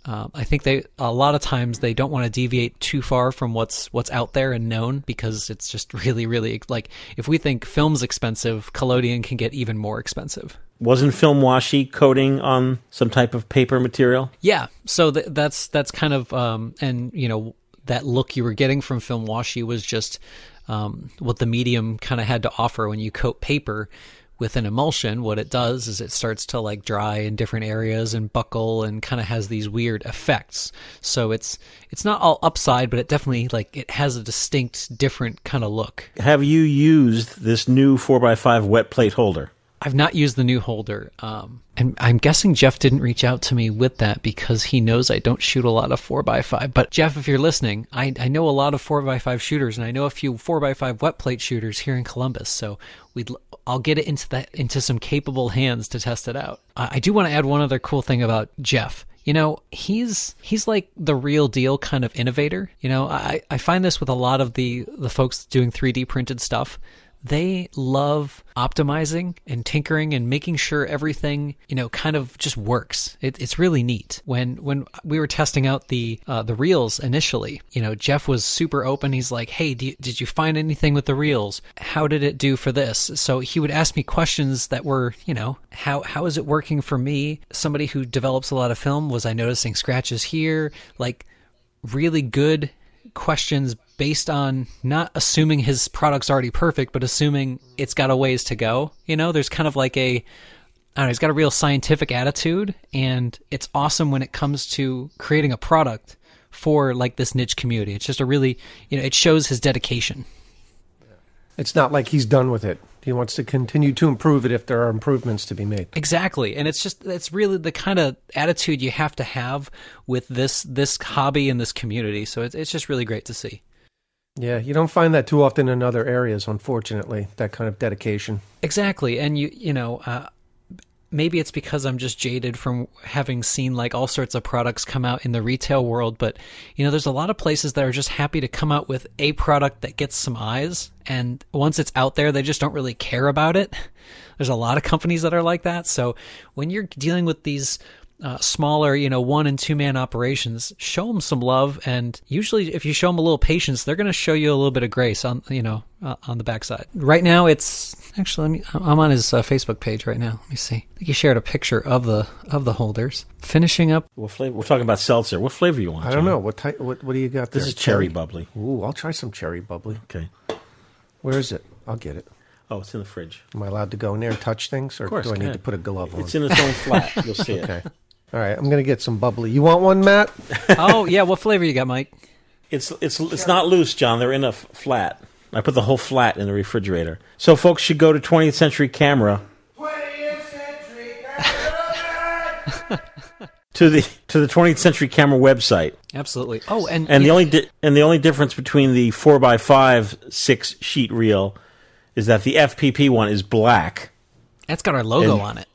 um, I think they a lot of times they don't want to deviate too far from what's what's out there and known because it's just really really like if we think film's expensive, collodion can get even more expensive. Wasn't film washi coating on some type of paper material? Yeah, so th- that's that's kind of um, and you know that look you were getting from film washi was just um, what the medium kind of had to offer when you coat paper with an emulsion, what it does is it starts to like dry in different areas and buckle and kind of has these weird effects. So it's it's not all upside, but it definitely like it has a distinct different kind of look. Have you used this new 4x5 wet plate holder? I've not used the new holder. Um, and I'm guessing Jeff didn't reach out to me with that because he knows I don't shoot a lot of 4x5. But Jeff, if you're listening, I, I know a lot of 4x5 shooters and I know a few 4x5 wet plate shooters here in Columbus. So we'd, I'll get it into that, into some capable hands to test it out. I, I do want to add one other cool thing about Jeff. You know, he's he's like the real deal kind of innovator. You know, I, I find this with a lot of the the folks doing 3D printed stuff they love optimizing and tinkering and making sure everything you know kind of just works. It, it's really neat. When when we were testing out the uh, the reels initially, you know, Jeff was super open. He's like, "Hey, you, did you find anything with the reels? How did it do for this?" So he would ask me questions that were, you know, how how is it working for me? Somebody who develops a lot of film, was I noticing scratches here? Like really good questions based on not assuming his product's already perfect, but assuming it's got a ways to go. You know, there's kind of like a, I don't know, he's got a real scientific attitude, and it's awesome when it comes to creating a product for like this niche community. It's just a really, you know, it shows his dedication. It's not like he's done with it. He wants to continue to improve it if there are improvements to be made. Exactly. And it's just it's really the kind of attitude you have to have with this this hobby and this community. So it's it's just really great to see. Yeah, you don't find that too often in other areas, unfortunately. That kind of dedication. Exactly, and you you know, uh, maybe it's because I'm just jaded from having seen like all sorts of products come out in the retail world, but you know, there's a lot of places that are just happy to come out with a product that gets some eyes, and once it's out there, they just don't really care about it. There's a lot of companies that are like that. So when you're dealing with these uh, smaller, you know, one and two man operations, show them some love. And usually, if you show them a little patience, they're going to show you a little bit of grace on, you know, uh, on the backside. Right now, it's actually, me, I'm on his uh, Facebook page right now. Let me see. I think he shared a picture of the of the holders. Finishing up. What flavor? We're talking about seltzer. What flavor you want? I don't John? know. What type? What What do you got? There? This is cherry, cherry bubbly. Ooh, I'll try some cherry bubbly. Okay. Where is it? I'll get it. Oh, it's in the fridge. Am I allowed to go in there and touch things, or course, do I need to put a glove on? It's in its own flat. You'll see okay. it. All right, I'm gonna get some bubbly. You want one, Matt? oh yeah, what flavor you got, Mike? It's it's it's not loose, John. They're in a f- flat. I put the whole flat in the refrigerator. So folks should go to 20th Century Camera. 20th Century Camera. to the to the 20th Century Camera website. Absolutely. Oh, and and the only di- and the only difference between the four x five six sheet reel is that the FPP one is black. That's got our logo and, on it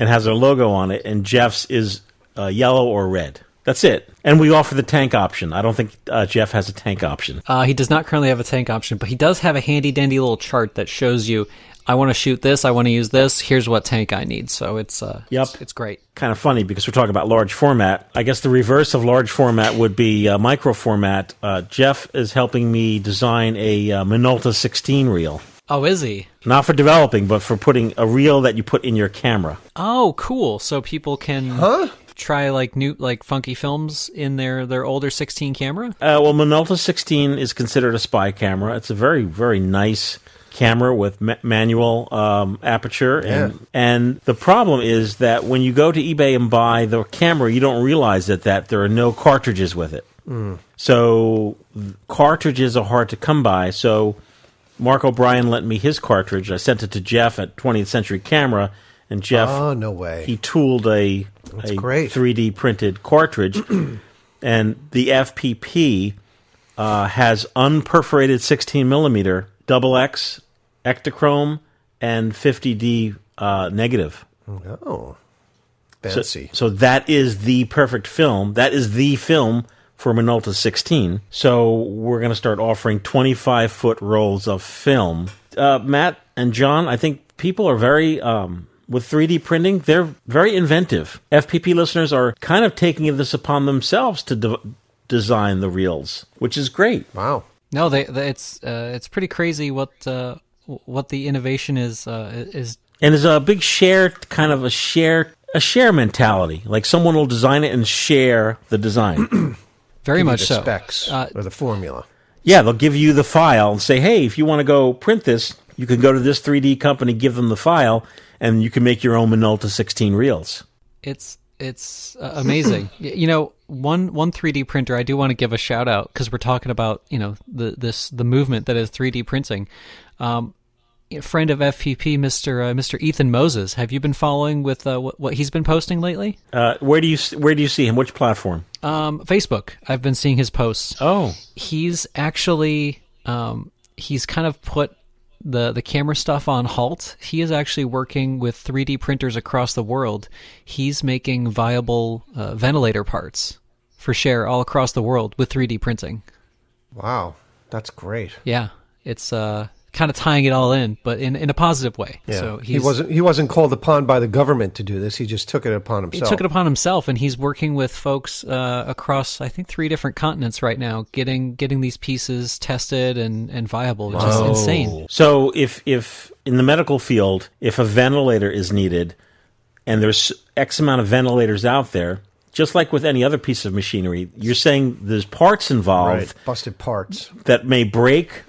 and has our logo on it, and Jeff's is uh, yellow or red. That's it. And we offer the tank option. I don't think uh, Jeff has a tank option. Uh, he does not currently have a tank option, but he does have a handy dandy little chart that shows you. I want to shoot this. I want to use this. Here's what tank I need. So it's uh, Yep. it's, it's great. Kind of funny because we're talking about large format. I guess the reverse of large format would be uh, micro format. Uh, Jeff is helping me design a uh, Minolta 16 reel. Oh, is he? Not for developing, but for putting a reel that you put in your camera. Oh, cool. So people can Huh? try like new like funky films in their their older 16 camera. Uh, well, Minolta 16 is considered a spy camera. It's a very, very nice camera with ma- manual um, aperture, and Yeah. and the problem is that when you go to eBay and buy the camera, you don't realize that that there are no cartridges with it. So cartridges are hard to come by. So Mark O'Brien lent me his cartridge. I sent it to Jeff at 20th Century Camera, and Jeff Oh, no way. he tooled a That's a great. 3D printed cartridge, and the FPP uh, has unperforated 16 millimeter double X Ektachrome and 50D uh, negative. Oh, So, fancy. so that is the perfect film. That is the film for Minolta 16. So we're going to start offering 25 foot rolls of film. Uh, Matt and John, I think people are very. Um, with 3D printing, they're very inventive. FPP listeners are kind of taking this upon themselves to de- design the reels, which is great. wow. No, they, they it's uh, it's pretty crazy what uh, what the innovation is uh, is And there's a big share, kind of a share, a share mentality. Like someone will design it and share the design. very much the so. specs Uh, or the formula. Yeah, they'll give you the file and say, "Hey, if you want to go print this, you can go to this 3D company, give them the file, and you can make your own Minolta 16 reels." It's it's uh, amazing. You know, one one 3D printer I do want to give a shout out because we're talking about you know the this the movement that is 3D printing. Um, friend of FPP, Mister uh, Mister Ethan Moses. Have you been following with uh, what, what he's been posting lately? Uh, where do you where do you see him? Which platform? Um, Facebook. I've been seeing his posts. Oh, he's actually um, he's kind of put the the camera stuff on halt. He is actually working with 3D printers across the world. He's making viable uh, ventilator parts for share all across the world with 3D printing. Wow, that's great. Yeah, it's uh, kind of tying it all in, but in, in a positive way. Yeah. So he wasn't he wasn't called upon by the government to do this. He just took it upon himself. he took it upon himself, and he's working with folks uh, across, I think, three different continents right now, getting getting these pieces tested and, and viable, which is insane. So if if in the medical field, if a ventilator is needed, and there's X amount of ventilators out there, just like with any other piece of machinery, you're saying there's parts involved right. Busted parts. that may break,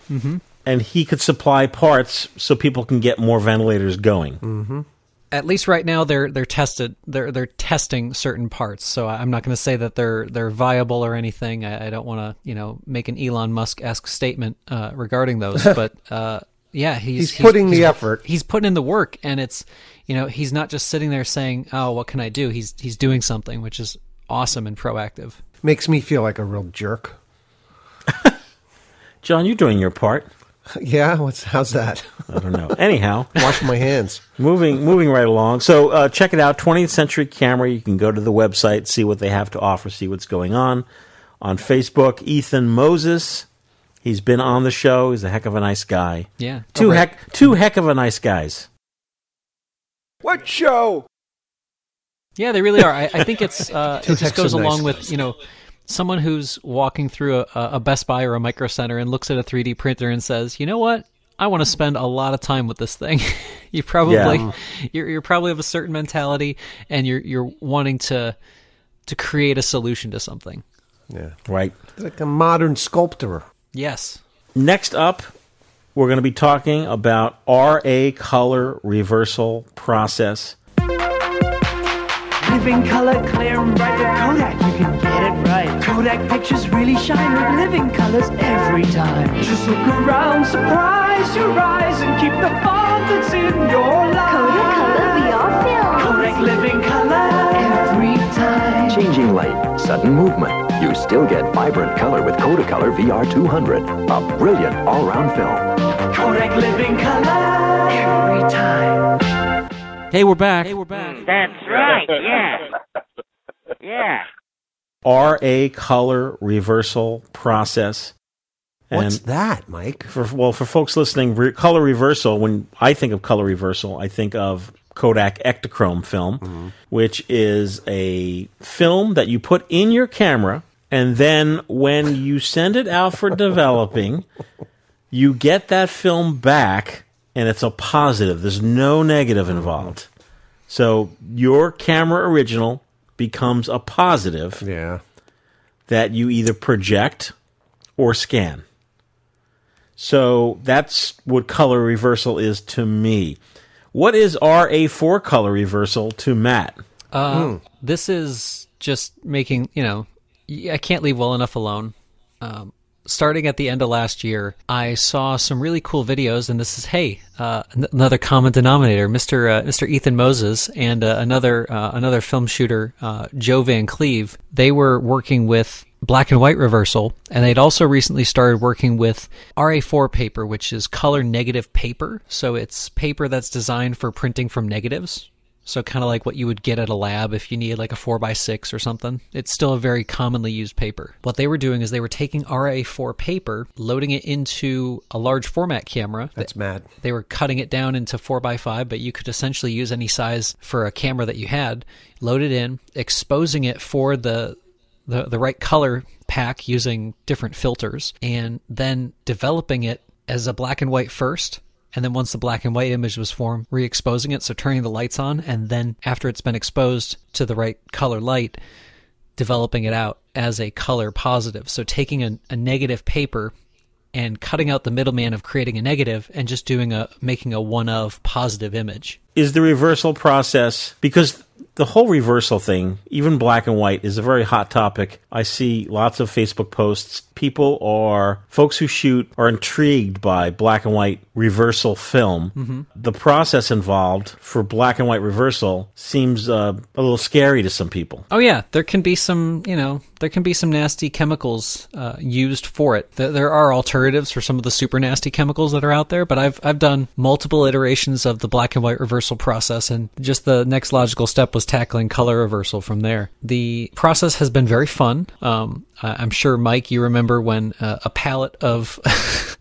and he could supply parts so people can get more ventilators going. at least right now they're they're tested they're they're testing certain parts so i'm not going to say that they're they're viable or anything i, I don't want to you know make an elon musk-esque statement uh, regarding those but uh, yeah he's, He's putting the effort. he's putting in the work and it's you know he's not just sitting there saying oh what can i do he's he's doing something which is awesome and proactive Makes me feel like a real jerk. John, you're doing your part. Yeah, what's how's that? I don't know. Anyhow, Wash my hands. moving moving right along. So uh, check it out, 20th Century Camera. You can go to the website, see what they have to offer, see what's going on. On Facebook, Ethan Moses. He's been on the show. He's a heck of a nice guy. yeah Two right. heck two heck of a nice guys. What show? Yeah, they really are. I, I think it's uh, it just goes of nice. along with you know someone who's walking through a, a Best Buy or a Micro Center and looks at a 3D printer and says, you know what, I want to spend a lot of time with this thing. you probably Yeah. you're, you're probably of a certain mentality and you're you're wanting to to create a solution to something. Yeah, Right. He's like a modern sculptor. Yes. Next up, we're going to be talking about RA color reversal process. Living color, clear and bright Kodak, you can get it right. Kodak pictures really shine with living colors every time. Just look around, surprise your eyes, and keep the fun that's in your life. Kodacolor VR film. Kodak living color every time. Changing light, sudden movement. You still get vibrant color with Kodacolor VR 200, a brilliant all-round film. Kodak living color every time. Hey, we're back. Hey, we're back. That's right, yeah. Yeah. RA color reversal process. What's And that, Mike? for well, for folks listening, re- color reversal. When I think of color reversal, I think of Kodak Ektachrome film, mm-hmm. which is a film that you put in your camera, and then when you send it out for developing, you get that film back, and it's a positive. There's no negative involved. Mm-hmm. So your camera original becomes a positive Yeah. that you either project or scan. So that's what color reversal is to me. What is RA4 color reversal to Matt? Uh, This is just making, you know, I can't leave well enough alone. Um, starting at the end of last year, I saw some really cool videos, and this is hey, uh, n- another common denominator, Mister uh, Mister Ethan Moses and uh, another uh, another film shooter, uh, Joe Van Cleave. They were working with black and white reversal, and they'd also recently started working with RA4 paper, which is color negative paper. So it's paper that's designed for printing from negatives. So kind of like what you would get at a lab if you needed like a 4x6 or something. It's still a very commonly used paper. What they were doing is they were taking RA4 paper, loading it into a large format camera. That's mad. They were cutting it down into 4x5, but you could essentially use any size for a camera that you had, load it in, exposing it for the the, the right color pack using different filters, and then developing it as a black and white first. And then once the black and white image was formed, re exposing it, so turning the lights on, and then after it's been exposed to the right color light, developing it out as a color positive. So taking a, a negative paper and cutting out the middleman of creating a negative and just doing a making a one of positive image. Is the reversal process because the whole reversal thing, even black and white, is a very hot topic. I see lots of Facebook posts. People are, folks who shoot are intrigued by black and white reversal film. Mhm. The process involved for black and white reversal seems uh, a little scary to some people. Oh yeah, there can be some, you know, there can be some nasty chemicals uh, used for it. There, there are alternatives for some of the super nasty chemicals that are out there, but I've I've done multiple iterations of the black and white reversal process, and just the next logical step was tackling color reversal from there. The process has been very fun. Um, I'm sure Mike, you remember when uh, a pallet of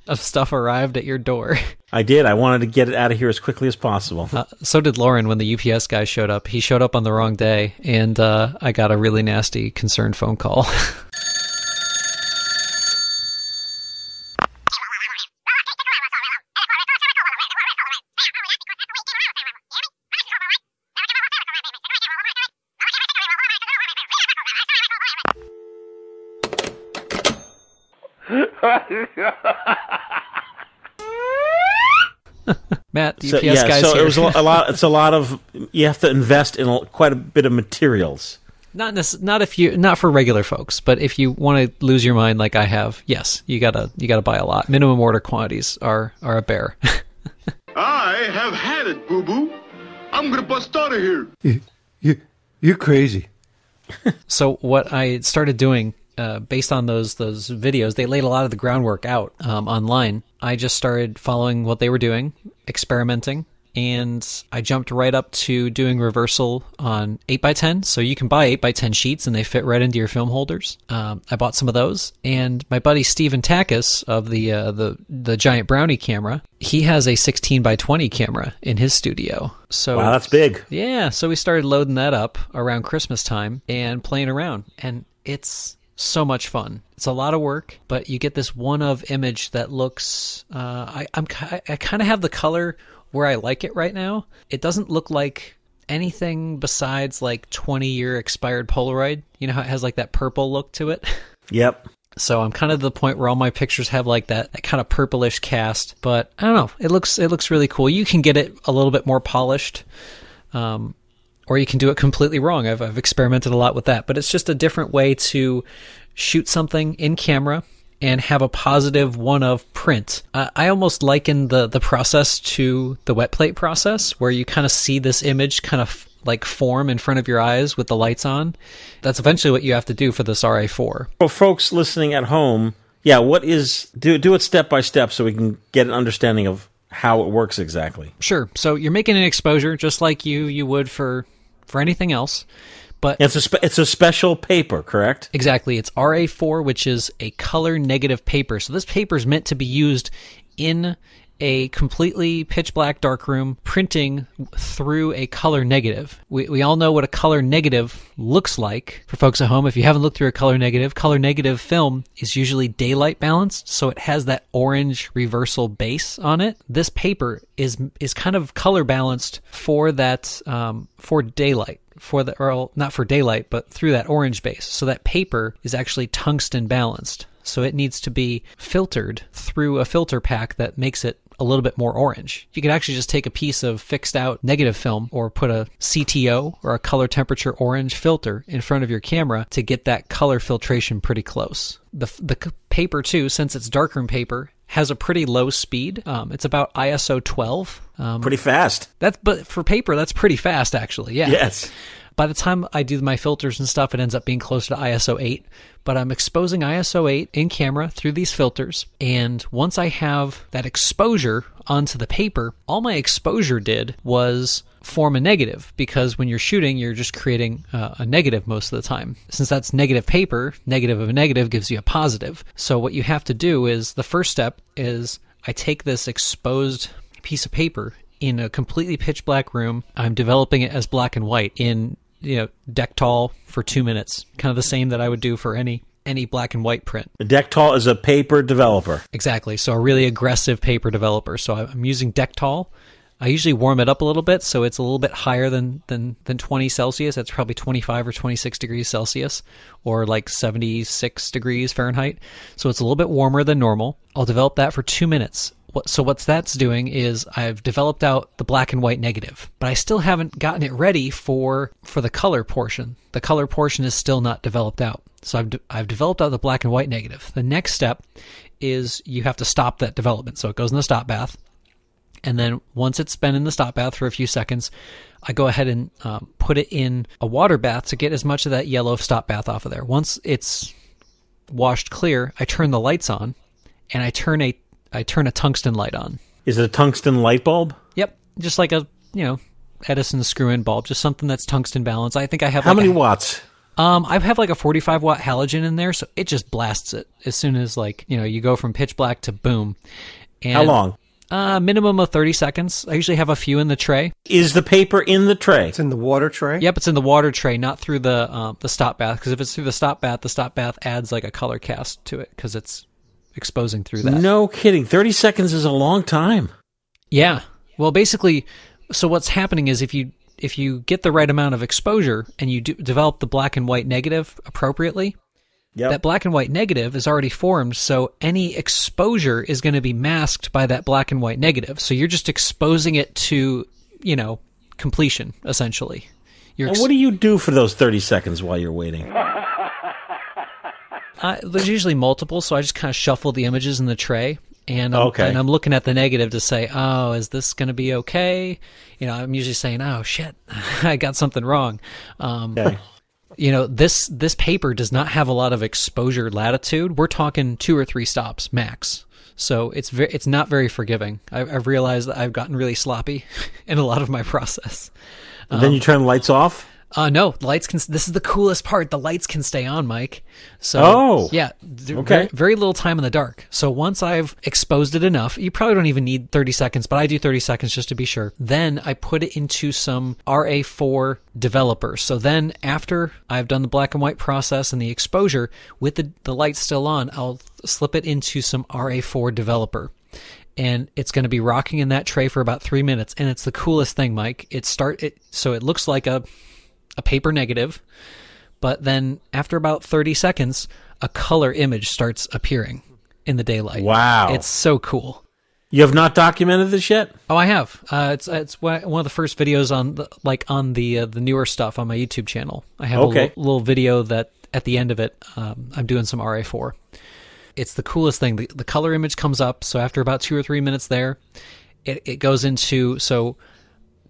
of stuff arrived at your door. I did. I wanted to get it out of here as quickly as possible. Uh, so did Lauren when the UPS guy showed up. He showed up on the wrong day, and uh, I got a really nasty, concerned phone call. Matt, the So, UPS yeah, guy's so here. it was a lo- a lot. It's a lot of you have to invest in a, quite a bit of materials. not nec- not if you not for regular folks, but if you want to lose your mind like I have, yes, you gotta you gotta buy a lot. Minimum order quantities are are a bear. I have had it, boo boo. I'm gonna bust out of here. You, you, you're crazy. so what I started doing, uh, based on those those videos, they laid a lot of the groundwork out um, online. I just started following what they were doing, experimenting, and I jumped right up to doing reversal on eight x ten. So you can buy eight x ten sheets, and they fit right into your film holders. Um, I bought some of those, and my buddy Steven Takis of the uh, the the giant brownie camera, he has a sixteen by twenty camera in his studio. So Wow, that's big. yeah, so we started loading that up around Christmas time and playing around, and it's so much fun. It's a lot of work, but you get this one of image that looks. Uh, I I'm I kind of have the color where I like it right now. It doesn't look like anything besides like 20 year expired Polaroid. You know how it has like that purple look to it. Yep. So I'm kind of to the point where all my pictures have like that, that kind of purplish cast, but I don't know. It looks it looks really cool. You can get it a little bit more polished, um, or you can do it completely wrong. I've I've experimented a lot with that, but it's just a different way to shoot something in camera and have a positive one of print. Uh, I almost liken the the process to the wet plate process, where you kind of see this image kind of like form in front of your eyes with the lights on. That's eventually what you have to do for this RA4. For folks listening at home, yeah, what is do do it step by step so we can get an understanding of how it works exactly. Sure. So you're making an exposure just like you you would for for anything else. But It's a spe- it's a special paper, correct? Exactly. It's RA4, which is a color negative paper. So this paper is meant to be used in a completely pitch black darkroom printing through a color negative. We, we all know what a color negative looks like. For folks at home, if you haven't looked through a color negative, color negative film is usually daylight balanced, so it has that orange reversal base on it. This paper is is kind of color balanced for that um, for daylight for the or not for daylight, but through that orange base. So that paper is actually tungsten balanced. So it needs to be filtered through a filter pack that makes it a little bit more orange. You could actually just take a piece of fixed out negative film or put a CTO or a color temperature orange filter in front of your camera to get that color filtration pretty close. The, the paper too, since it's darkroom paper, has a pretty low speed. Um, it's about ISO 12. Um, Pretty fast. That's but for paper, that's pretty fast actually. Yeah. Yes. By the time I do my filters and stuff, it ends up being closer to ISO 8. But I'm exposing ISO 8 in camera through these filters. And once I have that exposure onto the paper, all my exposure did was form a negative because when you're shooting, you're just creating uh, a negative most of the time. Since that's negative paper, negative of a negative gives you a positive. So what you have to do is the first step is I take this exposed piece of paper in a completely pitch black room. I'm developing it as black and white in you know Dektol for two minutes, kind of the same that I would do for any any black and white print. Dektol is a paper developer. Exactly. So a really aggressive paper developer. So I'm using Dektol. I usually warm it up a little bit, so it's a little bit higher than than than 20 Celsius. That's probably 25 or 26 degrees Celsius, or like 76 degrees Fahrenheit. So it's a little bit warmer than normal. I'll develop that for two minutes. So what's that's doing is I've developed out the black and white negative, but I still haven't gotten it ready for for the color portion. The color portion is still not developed out. So I've de- I've developed out the black and white negative. The next step is you have to stop that development. So it goes in the stop bath, and then once it's been in the stop bath for a few seconds, I go ahead and um, put it in a water bath to get as much of that yellow stop bath off of there. Once it's washed clear, I turn the lights on, and I turn a I turn a tungsten light on. Is it a tungsten light bulb? Yep, just like a you know Edison screw-in bulb, just something that's tungsten balanced. I think I have How like many a- watts? Um, I have like a 45 watt halogen in there, so it just blasts it as soon as like you know you go from pitch black to boom. And, How long? Uh, minimum of 30 seconds. I usually have a few in the tray. Is the paper in the tray? It's in the water tray. Yep, it's in the water tray, not through the um, the stop bath. Because if it's through the stop bath, the stop bath adds like a color cast to it because it's exposing through that. No kidding. 30 seconds is a long time. Yeah. Well, basically, so what's happening is if you if you get the right amount of exposure and you do develop the black and white negative appropriately, Yep. that black and white negative is already formed. So any exposure is going to be masked by that black and white negative. So you're just exposing it to you know completion essentially. You're And what do you do for those 30 seconds while you're waiting? Uh, there's usually multiple, so I just kind of shuffle the images in the tray, and I'm, Okay. and I'm looking at the negative to say, oh, is this going to be okay? You know, I'm usually saying, oh shit, I got something wrong. Um, Okay. You know, this this paper does not have a lot of exposure latitude. We're talking two or three stops max. So it's ve- it's not very forgiving. I, I've realized that I've gotten really sloppy in a lot of my process. And then you turn the lights off? Uh, no, the lights can. This is the coolest part. The lights can stay on, Mike. So, Oh. yeah, Okay. Very, very little time in the dark. So once I've exposed it enough, you probably don't even need 30 seconds, but I do 30 seconds just to be sure. Then I put it into some RA4 developer. So then after I've done the black and white process and the exposure with the, the lights still on, I'll slip it into some RA4 developer and it's going to be rocking in that tray for about three minutes. And it's the coolest thing, Mike. It start it so it looks like a a paper negative, but then after about thirty seconds, a color image starts appearing in the daylight. Wow. it's so cool. You have not documented this yet? Oh, I have. Uh, it's it's one of the first videos on the, like on the uh, the newer stuff on my YouTube channel. I have Okay. a little, little video that at the end of it, um, I'm doing some RA4. It's the coolest thing. The, the color image comes up. So after about two or three minutes there, it, it goes into so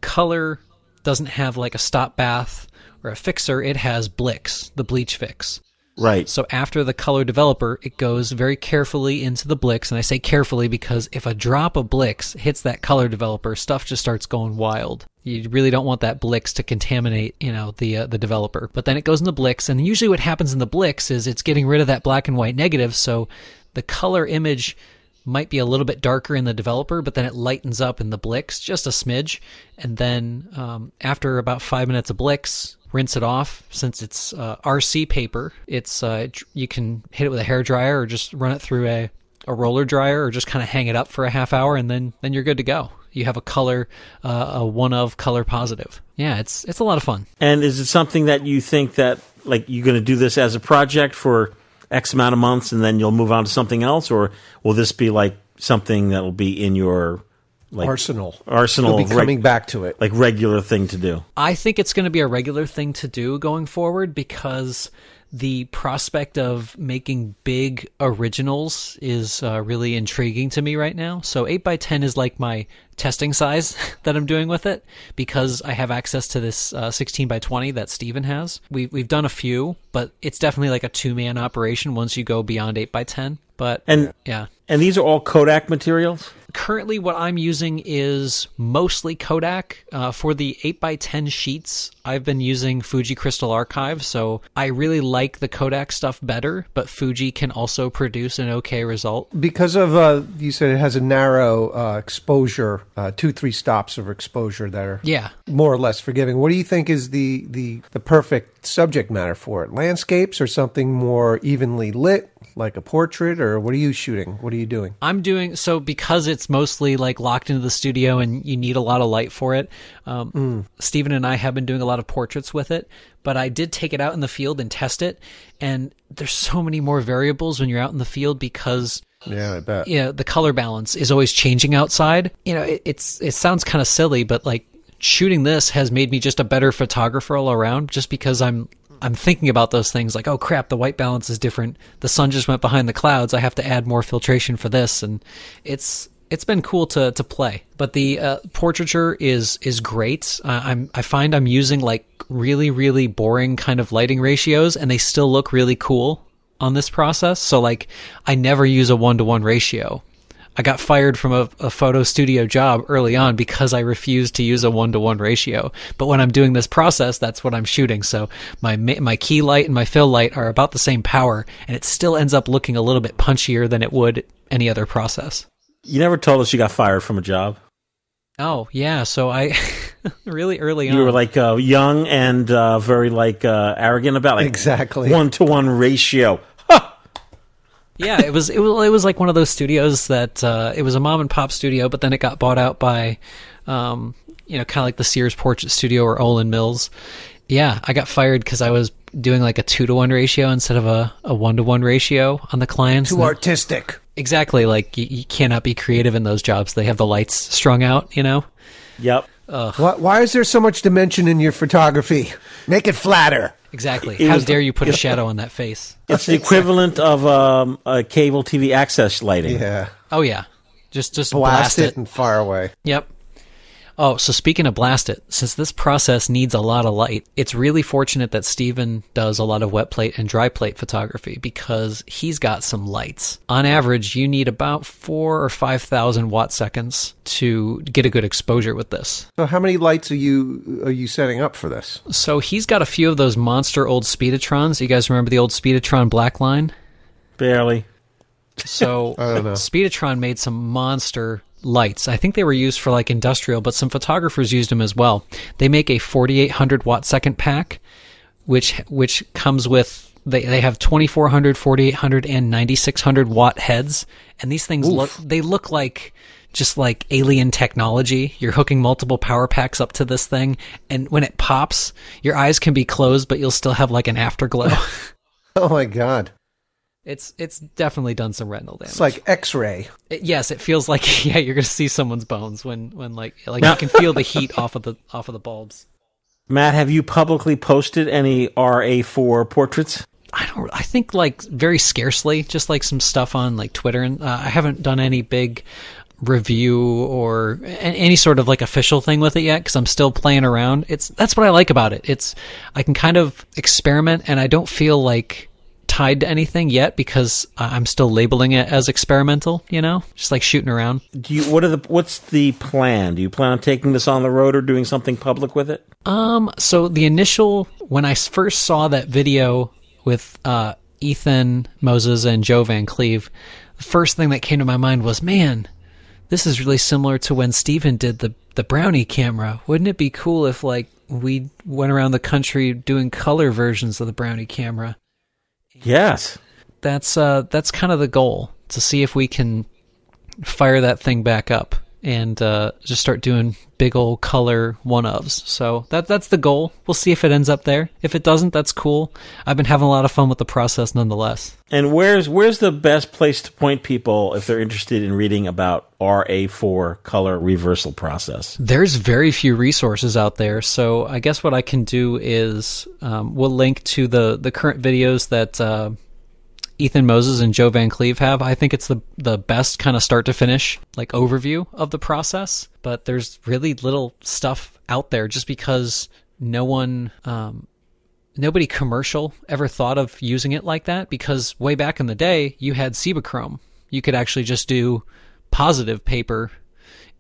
color doesn't have like a stop bath or a fixer. It has Blix, the bleach fix. Right. So after the color developer, it goes very carefully into the Blix. And I say carefully because if a drop of Blix hits that color developer, stuff just starts going wild. You really don't want that Blix to contaminate, you know, the uh, the developer. But then it goes in the Blix, and usually what happens in the Blix is it's getting rid of that black and white negative, so the color image might be a little bit darker in the developer, but then it lightens up in the Blix just a smidge. And then um, after about five minutes of Blix, rinse it off. Since it's uh, RC paper, it's uh, you can hit it with a hair dryer or just run it through a, a roller dryer or just kind of hang it up for a half hour, and then then you're good to go. You have a color, uh, a one of color positive. Yeah, it's it's a lot of fun. And is it something that you think that like you're going to do this as a project for X amount of months and then you'll move on to something else, or will this be like something that will be in your like Arsenal. arsenal You'll be of reg- coming back to it. like regular thing to do? I think it's going to be a regular thing to do going forward because the prospect of making big originals is uh, really intriguing to me right now. So 8 by 10 is like my testing size that I'm doing with it because I have access to this uh, 16 by 20 that Steven has. We, we've done a few, but it's definitely like a two man operation once you go beyond 8 by 10 But And yeah. and these are all Kodak materials. Currently, what I'm using is mostly Kodak. Uh, for the 8x10 sheets, I've been using Fuji Crystal Archive, so I really like the Kodak stuff better, but Fuji can also produce an okay result. Because of, uh, you said it has a narrow uh, exposure, uh, two, three stops of exposure that are Yeah. more or less forgiving. What do you think is the, the, the perfect subject matter for it? Landscapes or something more evenly lit, like a portrait, or what are you shooting? What are you doing? I'm doing so because it's mostly like locked into the studio and you need a lot of light for it. Um, Stephen and I have been doing a lot of portraits with it, but I did take it out in the field and test it. And there's so many more variables when you're out in the field because Yeah, I bet. you know, the color balance is always changing outside. You know, it, it's it sounds kind of silly, but like shooting this has made me just a better photographer all around. Just because I'm I'm thinking about those things like, oh crap, the white balance is different. The sun just went behind the clouds. I have to add more filtration for this, and it's it's been cool to to play. But the uh, portraiture is is great. Uh, I'm I find I'm using like really really boring kind of lighting ratios, and they still look really cool on this process. So like I never use a one to one ratio. I got fired from a, a photo studio job early on because I refused to use a one to one ratio. But when I'm doing this process, that's what I'm shooting. So my my key light and my fill light are about the same power, and it still ends up looking a little bit punchier than it would any other process. You never told us you got fired from a job. Oh yeah, so I really early on You were like uh, young and uh, very like uh, arrogant about like Exactly. one to one ratio. yeah, it was it was it was like one of those studios that uh, it was a mom and pop studio, but then it got bought out by, um, you know, kind of like the Sears Portrait Studio or Olan Mills. Yeah, I got fired because I was doing like a two to one ratio instead of a, a one to one ratio on the clients. Too artistic. Exactly, like you, you cannot be creative in those jobs. They have the lights strung out, you know. Yep. Why, why is there so much dimension in your photography? Make it flatter. Exactly. It How was- dare you put a shadow on that face? It's the equivalent of um, a cable TV access lighting. Yeah. Oh yeah, just just Blast, blast, it it. and fire away. Yep. Oh, so speaking of blast it, since this process needs a lot of light, it's really fortunate that Steven does a lot of wet plate and dry plate photography because he's got some lights. On average, you need about four or five thousand watt seconds to get a good exposure with this. So, how many lights are you are you setting up for this? So he's got a few of those monster old Speedotrons. You guys remember the old Speedotron black line? Barely. So I. Speedotron made some monster lights. I think they were used for like industrial, but some photographers used them as well. They make a 4800 watt second pack, which which comes with they they have 2400, 4800 and 9600 watt heads, and these things look they look like just like alien technology. You're hooking multiple power packs up to this thing, and when it pops, your eyes can be closed, but you'll still have like an afterglow. Oh my god! It's it's definitely done some retinal damage. It's like X-ray. It- yes, it feels like yeah, you're gonna see someone's bones when when like like you can feel the heat off of the off of the bulbs. Matt, have you publicly posted any RA4 portraits? I don't. I think like very scarcely, just like some stuff on like Twitter, and uh, I haven't done any big review or any sort of like official thing with it yet because I'm still playing around. It's that's what I like about it. It's I can kind of experiment, and I don't feel like tied to anything yet because I'm still labeling it as experimental. You know, just like shooting around. Do you what are the what's the plan? Do you plan on taking this on the road or doing something public with it? Um, so the initial when I first saw that video with uh, Ethan Moses and Joe Van Cleave, the first thing that came to my mind was, man, this is really similar to when Steven did the the Brownie camera. Wouldn't it be cool if like we went around the country doing color versions of the Brownie camera? Yes. That's uh that's kind of the goal to see if we can fire that thing back up and uh, just start doing big old color one ofs. So that that's the goal. We'll see if it ends up there. If it doesn't, that's cool. I've been having a lot of fun with the process nonetheless. And where's where's the best place to point people if they're interested in reading about RA4 color reversal process? There's very few resources out there, so I guess what I can do is um, we'll link to the the current videos that uh, Ethan Moses and Joe Van Cleave have. I think it's the the best kind of start to finish like overview of the process. But there's really little stuff out there just because no one. Um, Nobody commercial ever thought of using it like that because way back in the day, you had Cibachrome. You could actually just do positive paper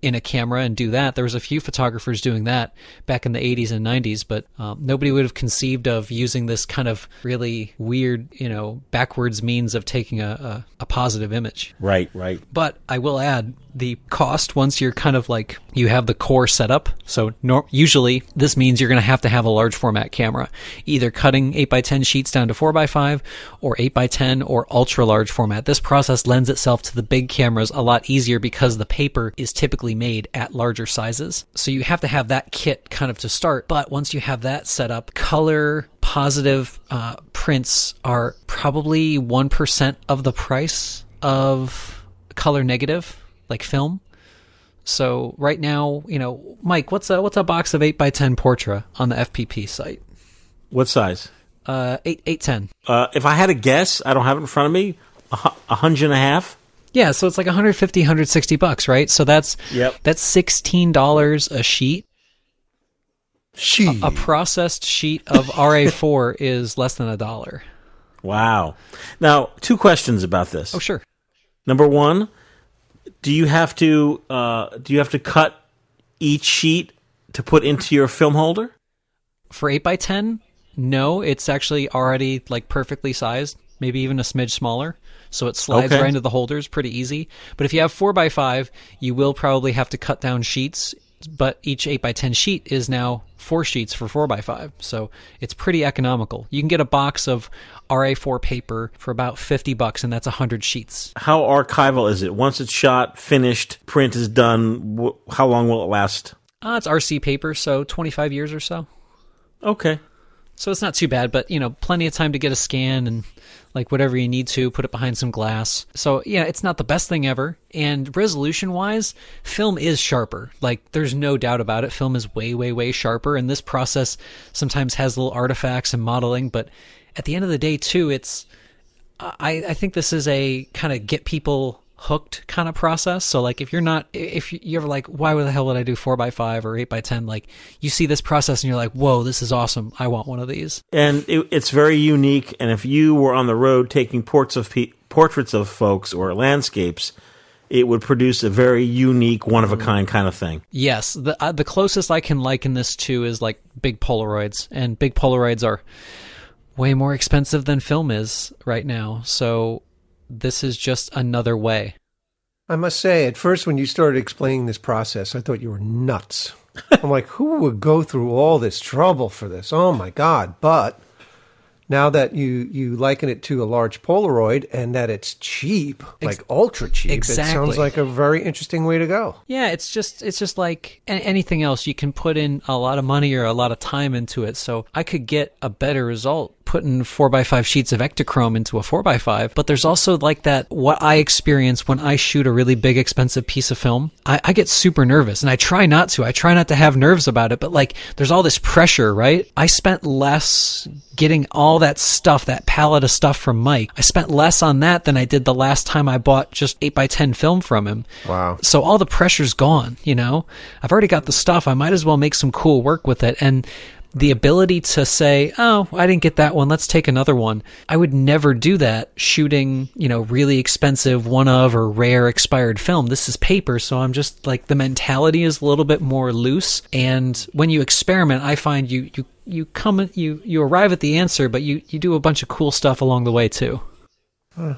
in a camera and do that. There was a few photographers doing that back in the 80s and 90s, but um, nobody would have conceived of using this kind of really weird, you know, backwards means of taking a, a, a positive image. Right, right. But I will add the cost once you're kind of like you have the core set up. So nor- usually this means you're going to have to have a large format camera, either cutting 8x10 sheets down to 4x5 or 8x10 or ultra large format. This process lends itself to the big cameras a lot easier because the paper is typically made at larger sizes. So you have to have that kit kind of to start. But once you have that set up, color positive uh, prints are probably 1% of the price of color negative like film. So right now, you know, Mike, what's a what's a box of eight by ten Portra on the FPP site? What size? Uh, eight eight ten. Uh, if I had a guess, I don't have it in front of me. A, a hundred and a half. Yeah, so it's like 150, 160 bucks, right? So that's Yep. that's sixteen dollars a sheet. Sheet. A, a processed sheet of RA4 is less than a dollar. Wow. Now, two questions about this. Oh, sure. Number one, do you have to uh, do you have to cut each sheet to put into your film holder? For eight by ten, no, it's actually already like perfectly sized, maybe even a smidge smaller. So it slides Okay. right into the holders pretty easy. But if you have four by five, you will probably have to cut down sheets. But each eight by ten sheet is now four sheets for four by five, so it's pretty economical. You can get a box of RA4 paper for about fifty bucks, and that's hundred sheets. How archival is it? Once it's shot, finished, print is done. Wh- how long will it last? Uh, it's RC paper, so twenty five years or so. Okay. So it's not too bad, but you know, plenty of time to get a scan and like whatever you need to, put it behind some glass. So yeah, it's not the best thing ever. And resolution wise, film is sharper. Like there's no doubt about it. Film is way, way, way sharper. And this process sometimes has little artifacts and modeling, but at the end of the day too, it's I, I think this is a kind of get people hooked kind of process. So like if you're not if you- you're ever like why the hell would I do 4 by 5 or 8 by 10 like you see this process and you're like whoa this is awesome I want one of these. And it, it's very unique. And if you were on the road taking ports of pe- portraits of folks or landscapes, it would produce a very unique, one of a kind kind of thing. Yes, the uh, the closest I can liken this to is like big Polaroids, and big Polaroids are way more expensive than film is right now. So this is just another way. I must say, at first, when you started explaining this process, I thought you were nuts. I'm like, who would go through all this trouble for this? Oh my God. But now that you, you liken it to a large Polaroid and that it's cheap, like ultra cheap, it sounds like a very interesting way to go. Yeah, it's just it's just like anything else. You can put in a lot of money or a lot of time into it. So I could get a better result putting four by five sheets of Ektachrome into a four by five. But there's also like that what I experience when I shoot a really big expensive piece of film. I, I get super nervous and I try not to. I try not to have nerves about it. But like there's all this pressure, right? I spent less getting all that stuff, that palette of stuff from Mike. I spent less on that than I did the last time I bought just 8 by 10 film from him. Wow. So all the pressure's gone, you know? I've already got the stuff. I might as well make some cool work with it. And the ability to say, "Oh, I didn't get that one. Let's take another one." I would never do that shooting, you know, really expensive one of or rare expired film. This is paper, so I'm just like the mentality is a little bit more loose. And when you experiment, I find you you you come you you arrive at the answer, but you you do a bunch of cool stuff along the way too.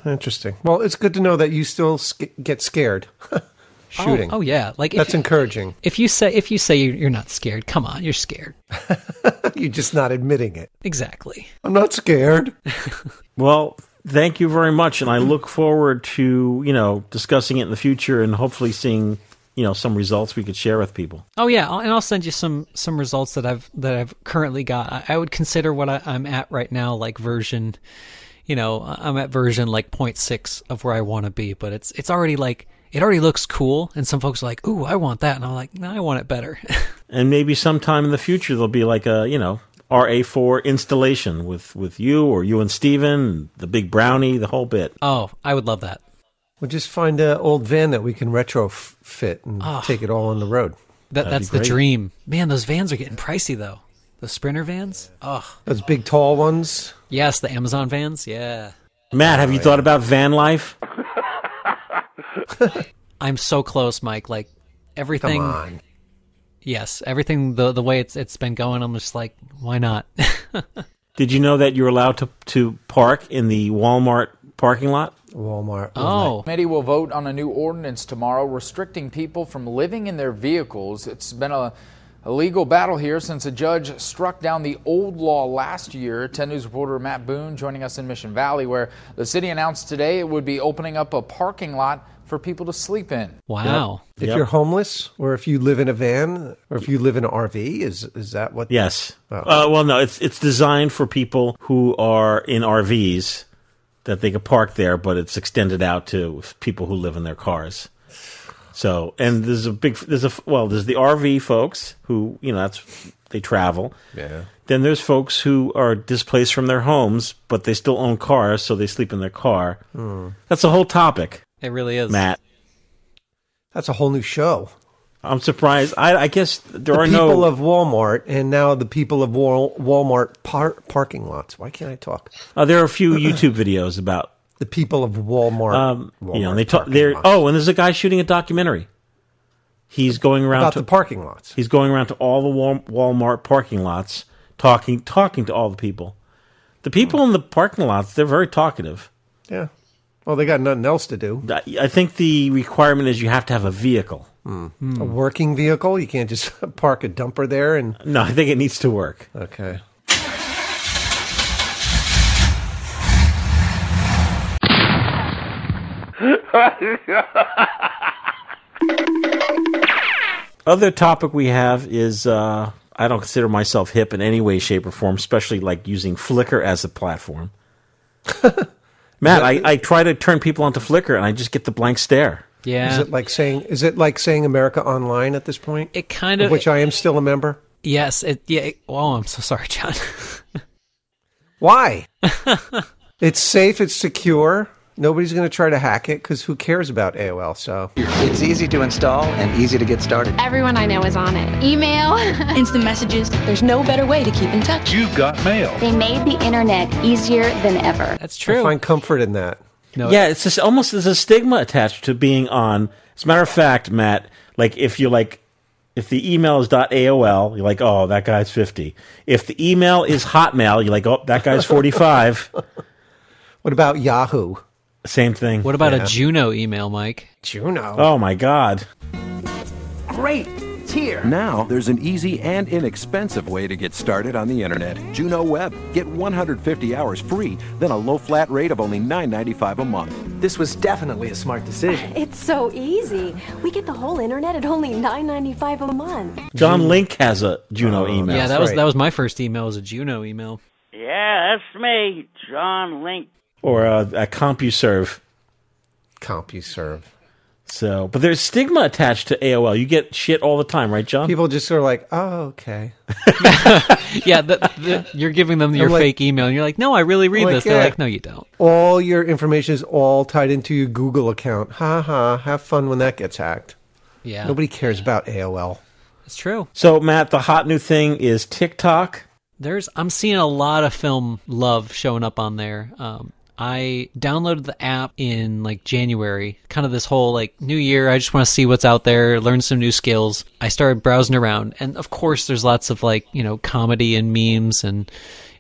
Interesting. Well, it's good to know that you still sc- get scared Oh, shooting. Oh, oh, yeah, like that's you- encouraging. If you say if you say you're you're not scared, come on, you're scared. You're just not admitting it. Exactly. I'm not scared. Well, thank you very much, and I look forward to you know discussing it in the future and hopefully seeing you know some results we could share with people. Oh yeah, I'll- and I'll send you some some results that I've that I've currently got. I, I would consider what I, I'm at right now like version, you know, I'm at version like 0.6 of where I want to be, but it's it's already like it already looks cool, and some folks are like, "Ooh, I want that," and I'm like, "No, I want it better." And maybe sometime in the future there'll be like a you know RA4 installation with with you or you and Steven, the big brownie, the whole bit. oh, I would love that. We'll just find an old van that we can retrofit and Ah. take it all on the road. That that's the dream, man. Those vans are getting pricey though. The Sprinter vans. Oh, Those big, tall ones. yes, the Amazon vans. Yeah. Matt, have you thought about van life? I'm so close, Mike. Like everything. Come on. Yes, everything the the way it's it's been going. I'm just like, why not? Did you know that you're allowed to to park in the Walmart parking lot? Walmart. oh, Committee will vote on a new ordinance tomorrow restricting people from living in their vehicles. It's been a, a legal battle here since a judge struck down the old law last year. 10 News reporter Matt Boone joining us in Mission Valley, where the city announced today it would be opening up a parking lot for people to sleep in. wow. If Yep. you're homeless, or if you live in a van, or if you live in an RV, is is that what? Yes. Oh. Uh, well, no, it's it's designed for people who are in RVs that they could park there, but it's extended out to people who live in their cars. So, and there's a big there's a well, there's the RV folks who you know that's they travel. Yeah. Then there's folks who are displaced from their homes, but they still own cars, so they sleep in their car. Hmm. That's a whole topic, It really is. Matt. That's a whole new show. I'm surprised. I, I guess there the are people no. of Walmart, and now the people of Wal- Walmart par- parking lots. Why can't I talk? uh, there are a few YouTube videos about The people of Walmart. Um, Walmart you know, they talk. parking They're oh, and there's a guy shooting a documentary. He's going around about to the parking lots. he's going around to all the Wal- Walmart parking lots, talking talking to all the people. The people in the parking lots, they're very talkative. Yeah. Well, they got nothing else to do. I think the requirement is you have to have a vehicle. A working vehicle. You can't just park a dumper there and. No, I think it needs to work. Okay. Other topic we have is uh, I don't consider myself hip in any way, shape, or form, especially like using Flickr as a platform. Matt, I, I try to turn people onto Flickr and I just get the blank stare. Yeah. Is it like saying? Is it like saying America Online at this point? It kind of. which I am still a member. yes. It. Yeah. It, oh, I'm so sorry, John. Why? it's safe. It's secure. Nobody's going to try to hack it because who cares about AOL? So It's easy to install and easy to get started. Everyone I know is on it. Email, instant messages. There's no better way to keep in touch. You've got mail. They made the internet easier than ever. That's I true. find comfort in that. No, yeah, it's just almost there's a stigma attached to being on. As a matter of fact, Matt, like if you like, if the email is .aol, you're like, oh, that guy's fifty. If the email is Hotmail, you're like, oh, that guy's forty five. What about Yahoo? Same thing. What about Yeah. a Juno email, Mike? Juno. Oh my God. Great! It's here! Now, there's an easy and inexpensive way to get started on the internet. Juno Web. Get 150 hours free, then a low flat rate of only $9.95 a month. This was definitely a smart decision. It's so easy. We get the whole internet at only $9.95 a month. John Link has a Juno oh, email. yeah, that was right. that was my first email. Was a Juno email. Yeah, that's me, John Link. Or a, a CompuServe. CompuServe. So, but there's stigma attached to AOL. You get shit all the time, right, John? People just are like, oh, okay. Yeah, the, the, you're giving them your like- fake email, and you're like, "No, I really read Like, this." They're yeah. like, "No, you don't." All your information is all tied into your Google account. Ha ha. Have fun when that gets hacked. Yeah, Nobody cares about AOL. It's true. So, Matt, the hot new thing is TikTok. There's I'm seeing a lot of film love showing up on there. Um, I downloaded the app in like January, kind of this whole like new year. I just want to see what's out there, learn some new skills. I started browsing around, and of course, there's lots of like you know comedy and memes and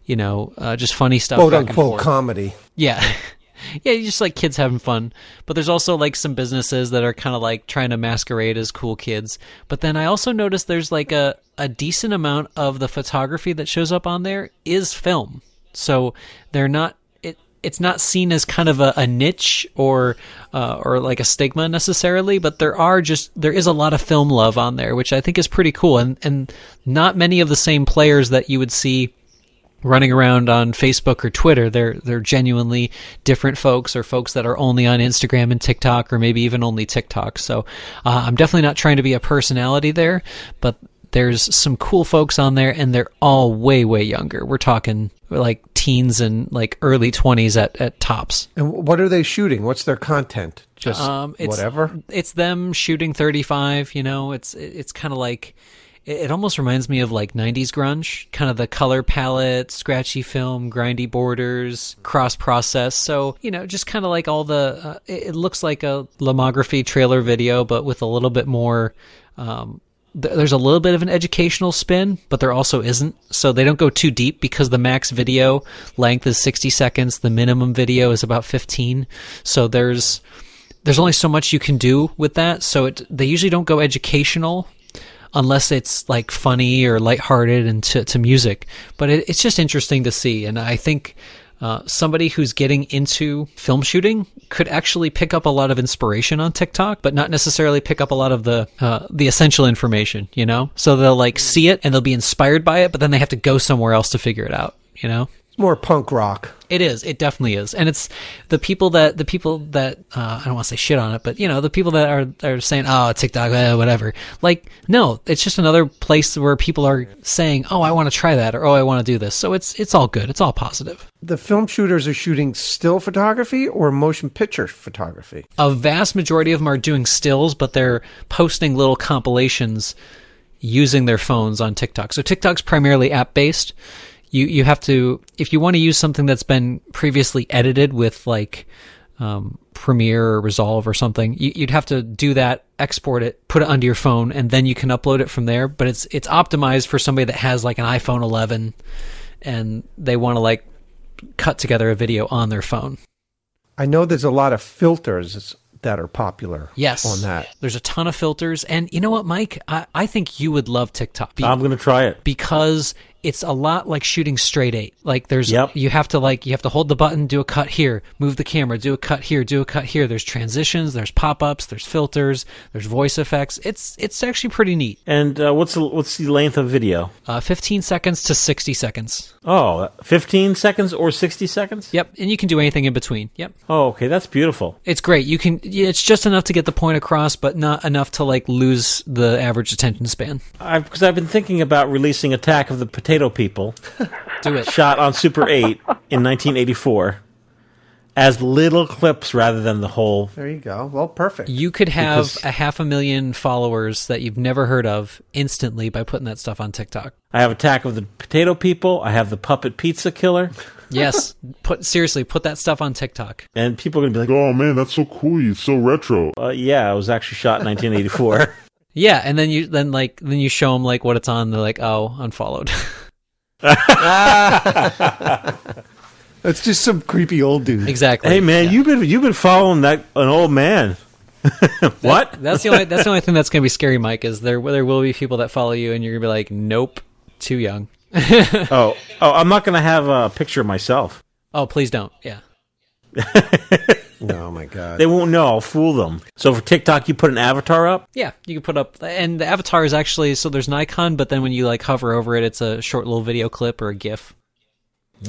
you know uh, just funny stuff. Quote unquote comedy. Yeah. yeah, just like kids having fun. But there's also like some businesses that are kind of like trying to masquerade as cool kids. But then I also noticed there's like a, a decent amount of the photography that shows up on there is film. So they're not it's not seen as kind of a, a niche or uh, or like a stigma necessarily, but there are just there is a lot of film love on there, which I think is pretty cool. And and not many of the same players that you would see running around on Facebook or Twitter. They're they're genuinely different folks or folks that are only on Instagram and TikTok or maybe even only TikTok. So uh, I'm definitely not trying to be a personality there, but there's some cool folks on there and they're all way way younger. We're talking like teens and like early 20s at at tops. And what are they shooting? What's their content? Just Um, it's, whatever. It's them shooting 35. You know, it's it's kind of like it, almost reminds me of like 90s grunge, kind of the color palette, scratchy film, grindy borders, cross process. So you know, just kind of like all the. Uh, it, it looks like a Lomography trailer video, but with a little bit more. Um, th- there's a little bit of an educational spin, but there also isn't. So they don't go too deep because the max video length is 60 seconds. The minimum video is about 15. So there's there's only so much you can do with that. So it they usually don't go educational unless it's like funny or lighthearted and to, to music. But it, it's just interesting to see, and I think. Uh, somebody who's getting into film shooting could actually pick up a lot of inspiration on TikTok, but not necessarily pick up a lot of the uh, the essential information. You know, so they'll like see it and they'll be inspired by it, but then they have to go somewhere else to figure it out. You know, more punk rock. it is. It definitely is, and it's the people that the people that uh, I don't want to say shit on it, but you know the people that are are saying, "Oh, TikTok, eh, whatever." Like, no, it's just another place where people are saying, "Oh, I want to try that," or "Oh, I want to do this." So it's it's all good. It's all positive. The film shooters are shooting still photography or motion picture photography. A vast majority of them are doing stills, but they're posting little compilations using their phones on TikTok. So TikTok's primarily app based. You you have to if you want to use something that's been previously edited with like um, Premiere or Resolve or something, you, you'd have to do that, export it, put it onto your phone, and then you can upload it from there. But it's it's optimized for somebody that has like an iPhone 11 and they want to like cut together a video on their phone. I know there's a lot of filters that are popular Yes. on that. There's a ton of filters. And you know what, Mike? I, I think you would love TikTok. Be- I'm going to try it. because it's a lot like shooting straight eight. Like there's Yep. you have to like you have to hold the button, do a cut here, move the camera, do a cut here, do a cut here. There's transitions, there's pop-ups, there's filters, there's voice effects. It's it's actually pretty neat. And uh, what's the, what's the length of video? Uh, 15 seconds to 60 seconds. Oh, 15 seconds or 60 seconds? Yep, and you can do anything in between. Yep. Oh, okay, that's beautiful. It's great. You can it's just enough to get the point across, but not enough to like lose the average attention span. I've because I've been thinking about releasing Attack of the Potato People, Do it. shot on Super 8 in 1984, as little clips rather than the whole. There you go. Well, perfect. You could have Because- a half a million followers that you've never heard of instantly by putting that stuff on TikTok. I have Attack of the Potato People. I have the Puppet Pizza Killer, Yes, put seriously put that stuff on TikTok. and people are gonna be like, Oh man, that's so cool. It's so retro. uh, "Yeah, it was actually shot in 1984." Yeah, and then you then like then you show them like what it's on. They're like, oh, unfollowed. It's just some creepy old dude. exactly. hey, man, you've been you've been following that an old man. what? That's the only that's the only thing that's gonna be scary, Mike. Is there there will be people that follow you and you're gonna be like, nope, too young. oh, oh, I'm not gonna have a picture of myself. Oh, please don't. Yeah. Oh my god. They won't know. I'll fool them. So for TikTok, you put an avatar up. Yeah, you can put up, and the avatar is actually so there's an icon, but then when you like hover over it, it's a short little video clip or a GIF.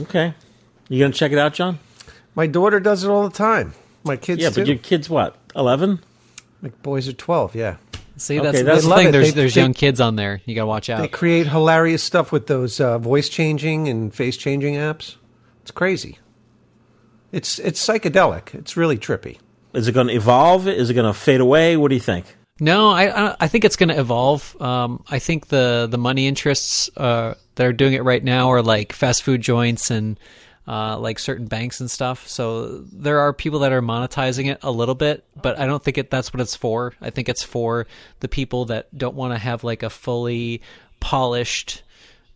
Okay, you gonna check it out, John? My daughter does it all the time. My kids yeah, too. but your kids what? Eleven? My boys are twelve. Yeah, See, that's, that's- that's the thing. it. There's They- there's they- young kids on there. You gotta watch out. they create hilarious stuff with those uh, voice changing and face changing apps. It's crazy. It's it's psychedelic. It's really trippy. Is it going to evolve? Is it going to fade away? What do you think? No, I I- I think it's going to evolve. Um, I think the the money interests uh, that are doing it right now are like fast food joints and uh, like certain banks and stuff. So there are people that are monetizing it a little bit, but I don't think it that's what it's for. I think it's for the people that don't want to have like a fully polished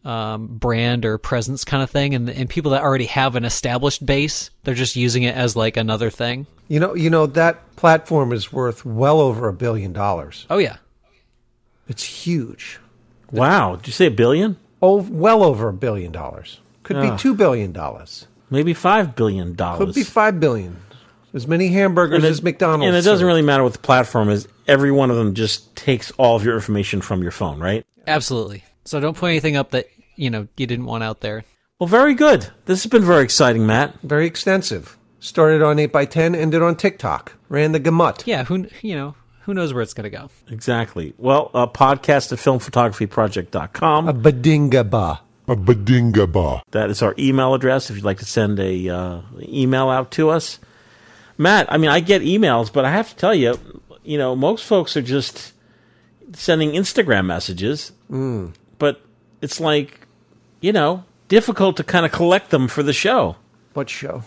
um, brand or presence kind of thing, and and people that already have an established base, they're just using it as like another thing. You know, you know that platform is worth well over a billion dollars. Oh yeah, It's huge. Wow. Did you say a billion? Oh, well over a billion dollars. Could Ah. be two billion dollars. Maybe five billion dollars. Could be five billion. As many hamburgers it- as McDonald's. And it doesn't serve. really matter what the platform is. Every one of them just takes all of your information from your phone, right? absolutely. So don't put anything up that you know you didn't want out there. Well, very good. This has been very exciting, Matt. Very extensive. Started on 8x10, ended on TikTok. Ran the gamut. Yeah, who you know who knows where it's going to go. Exactly. Well, uh, podcast at filmphotographyproject.com. A badinga ba. A badinga ba. That is our email address if you'd like to send a uh, email out to us. Matt, I mean, I get emails, but I have to tell you, you know, most folks are just sending Instagram messages, Mm. It's like, you know, difficult to kind of collect them for the show. What show?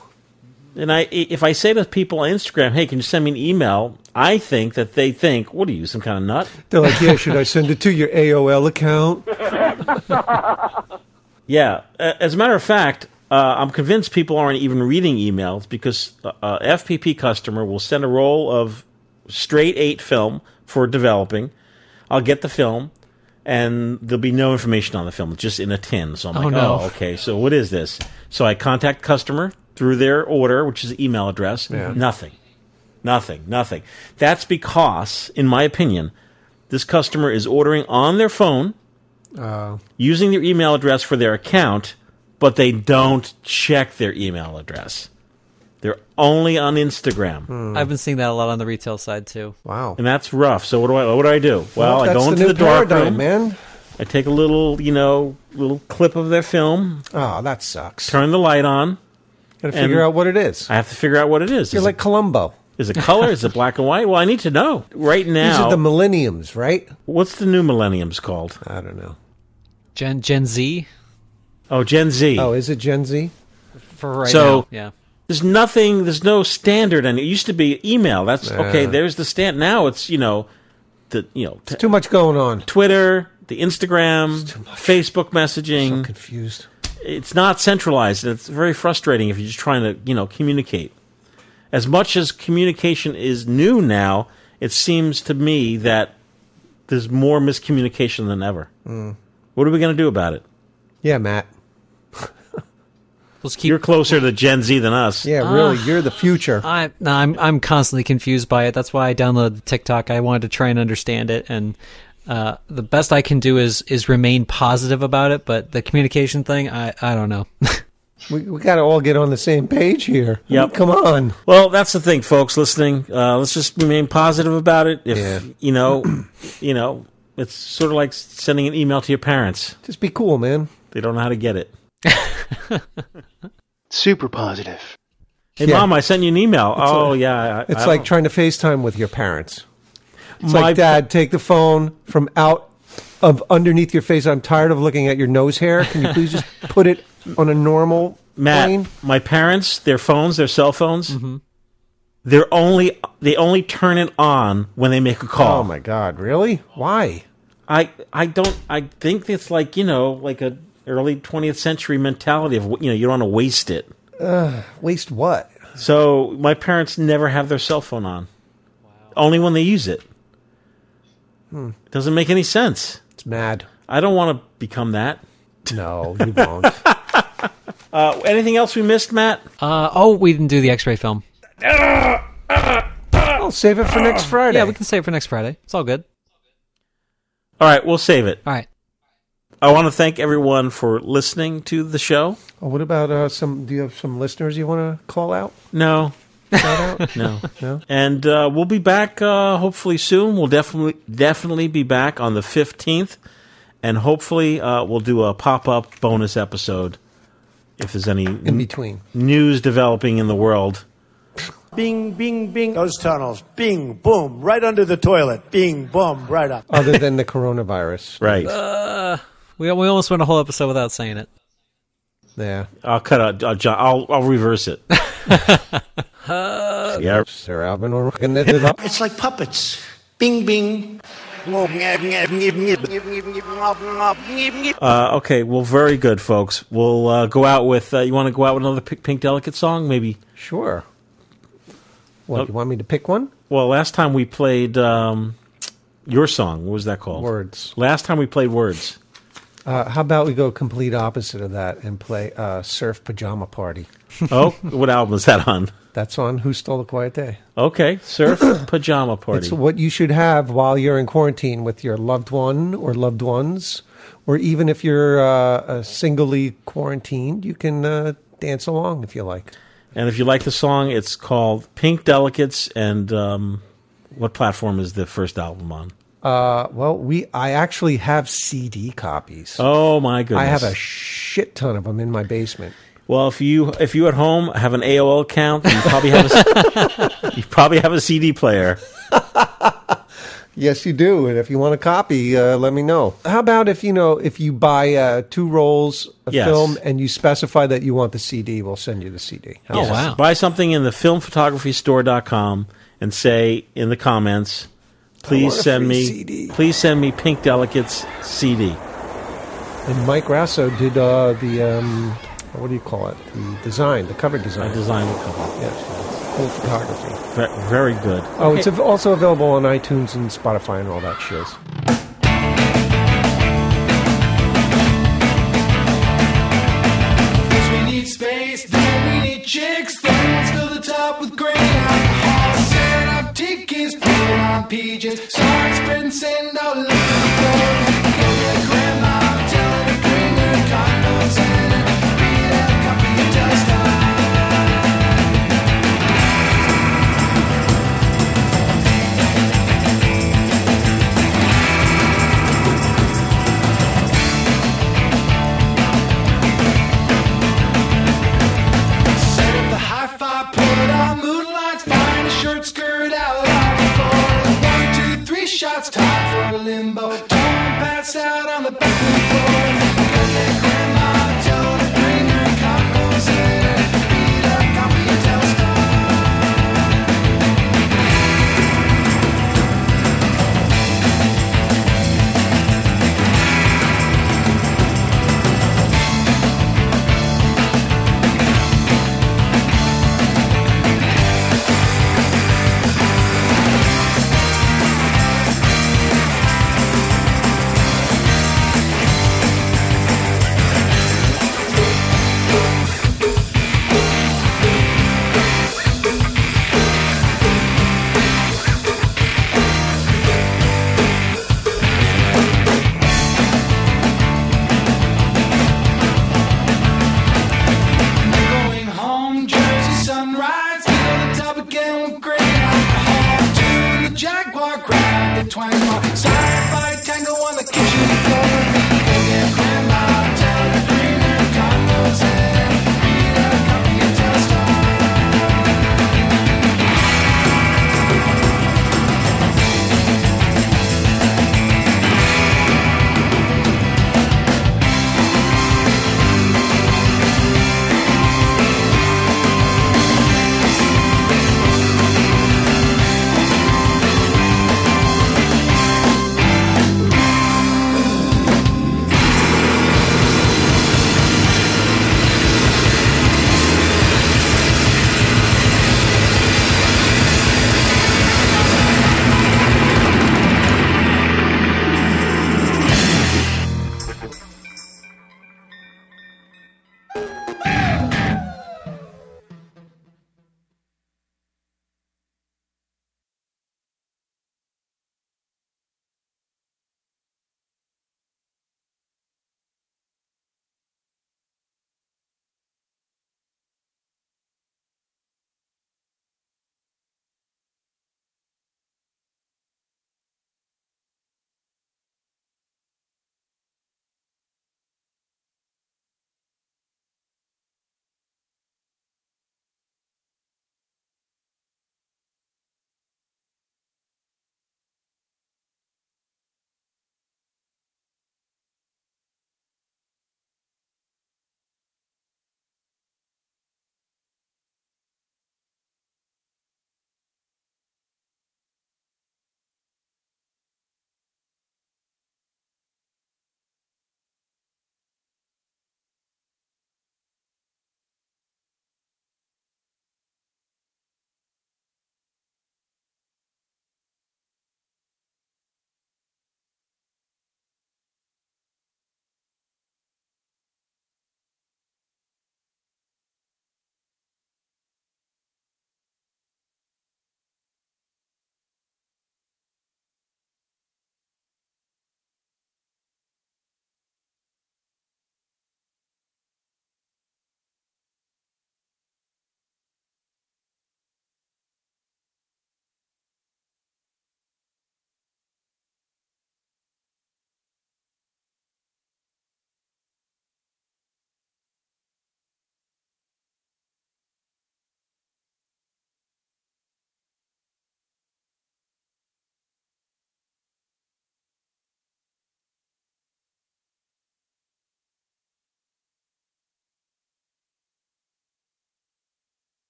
And I, if I say to people on Instagram, "Hey, can you send me an email?" I think that they think, "What are you, some kind of nut?" They're like, yeah, should I send it to your AOL account? Yeah. As a matter of fact, uh, I'm convinced people aren't even reading emails because uh, uh, FPP customer will send a roll of straight eight film for developing. I'll get the film, and there'll be no information on the film, just in a tin. So I'm Oh, like, no. oh, okay. So what is this? So I contact customer through their order, which is email address. Yeah. Nothing. Nothing. Nothing. That's because, in my opinion, this customer is ordering on their phone Uh, using their email address for their account, but they don't check their email address. They're only on Instagram, hmm. I've been seeing that a lot on the retail side too. wow. and that's rough. So what do I what do I do? Well, I that's go the into new the dark paradigm, room, man. I take a little, you know, little clip of their film, Oh, that sucks. turn the light on. Gotta figure out what it is. I have to figure out what it is. You're Is like it, Columbo. is it color? is it black and white? Well, I need to know right now These now. are the millenniums, right? what's the new millenniums called? I don't know. Gen Gen Z Oh, Gen Z. Oh, is it Gen Z? for right So- now. Yeah. There's nothing. There's no standard, and it used to be email. That's okay. There's the stand. Now it's you know, the you know, t- Too much going on. Twitter, the Instagram, Facebook messaging. So confused. it's not centralized. and It's very frustrating if you're just trying to you know communicate. As much as communication is new now, it seems to me that there's more miscommunication than ever. Mm. What are we going to do about it? Yeah, Matt. Let's keep. You're closer to Gen Z than us. Yeah, really. Ah. You're the future. I no, I'm I'm constantly confused by it. That's why I downloaded the TikTok. I wanted to try and understand it, and uh, the best I can do is is remain positive about it. But the communication thing, I I don't know. We, we got to all get on the same page here. I mean, come on. Well, that's the thing, folks listening. Uh, let's just remain positive about it. If Yeah. you know, you know, it's sort of like sending an email to your parents. Just be cool, man. They don't know how to get it. Super positive. Hey, Yeah. mom, I sent you an email. It's oh, like- yeah. I, It's I like don't- trying to FaceTime with your parents. It's My- like, Dad, take the phone from out of underneath your face. I'm tired of looking at your nose hair. Can you please just put it on a normal Matt, plane? my parents, their phones, their cell phones, Mm-hmm. they're only they only turn it on when they make a call. Oh my God! Really? Why? I I don't I think it's like you know like a early 20th century mentality of you know you don't want to waste it. Uh, waste what? So my parents never have their cell phone on. Only when they use it. Hmm. It doesn't make any sense. It's mad. I don't want to become that. No, you won't. Uh, anything else we missed, Matt? Uh, oh, we didn't do the X-ray film. I'll save it for next Friday. Yeah, we can save it for next Friday. It's all good. All right, we'll save it. All right. I want to thank everyone for listening to the show. Oh, what about uh, some? Do you have some listeners you want to call out? No. Shout out? No. No? And uh, we'll be back uh, hopefully soon. We'll definitely definitely be back on the 15th. And hopefully uh, we'll do a pop-up bonus episode if there's any In between. news developing in the world Bing, bing, bing. Those tunnels. Bing, boom, right under the toilet. Bing, boom, right up. Other than the coronavirus. Right. Uh, we we almost went a whole episode without saying it. Yeah. I'll cut out. I'll, John, I'll, I'll reverse it. yeah. Sir Alvin, we're working it up. It's like puppets. Bing, bing. Uh, okay. Well, very good, folks. We'll uh, go out with. Uh, you want to go out with another Pink, Pink Delicate song, maybe? Sure. What, you want me to pick one? Well, last time we played um, your song. What was that called? Words. Last time we played Words. Uh, how about we go complete opposite of that and play uh, Surf Pajama Party? Oh, what album is that on? That's on Who Stole the Quiet Day. Okay, Surf Pajama Party. It's what you should have while you're in quarantine with your loved one or loved ones, or even if you're uh, singly quarantined, you can uh, dance along if you like. And if you like the song, it's called Pink Delicates. And um, what platform is the first album on? Uh, well, we I actually have CD copies. Oh my goodness! I have a shit ton of them in my basement. Well, if you if you at home have an AOL account, you probably have a, you probably have a CD player. Yes, you do. And if you want a copy, uh, let me know. How about if you know if you buy uh, two rolls of Yes. film and you specify that you want the CD, we'll send you the CD. How's that? Buy something in the filmphotographystore.com and say in the comments, please send me CD." please send me Pink Delicates CD. And Mike Raso did uh, the um, what do you call it? The design, the cover design. I designed the cover. Yes, full photography. Ve- Very good. Oh, it's av- also available on iTunes and Spotify and all that shiz. First we need space, then we need chicks, then let's fill the top with great PJs, start sand all over shots, time for a limbo. Don't pass out on the back floor.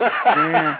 Yeah.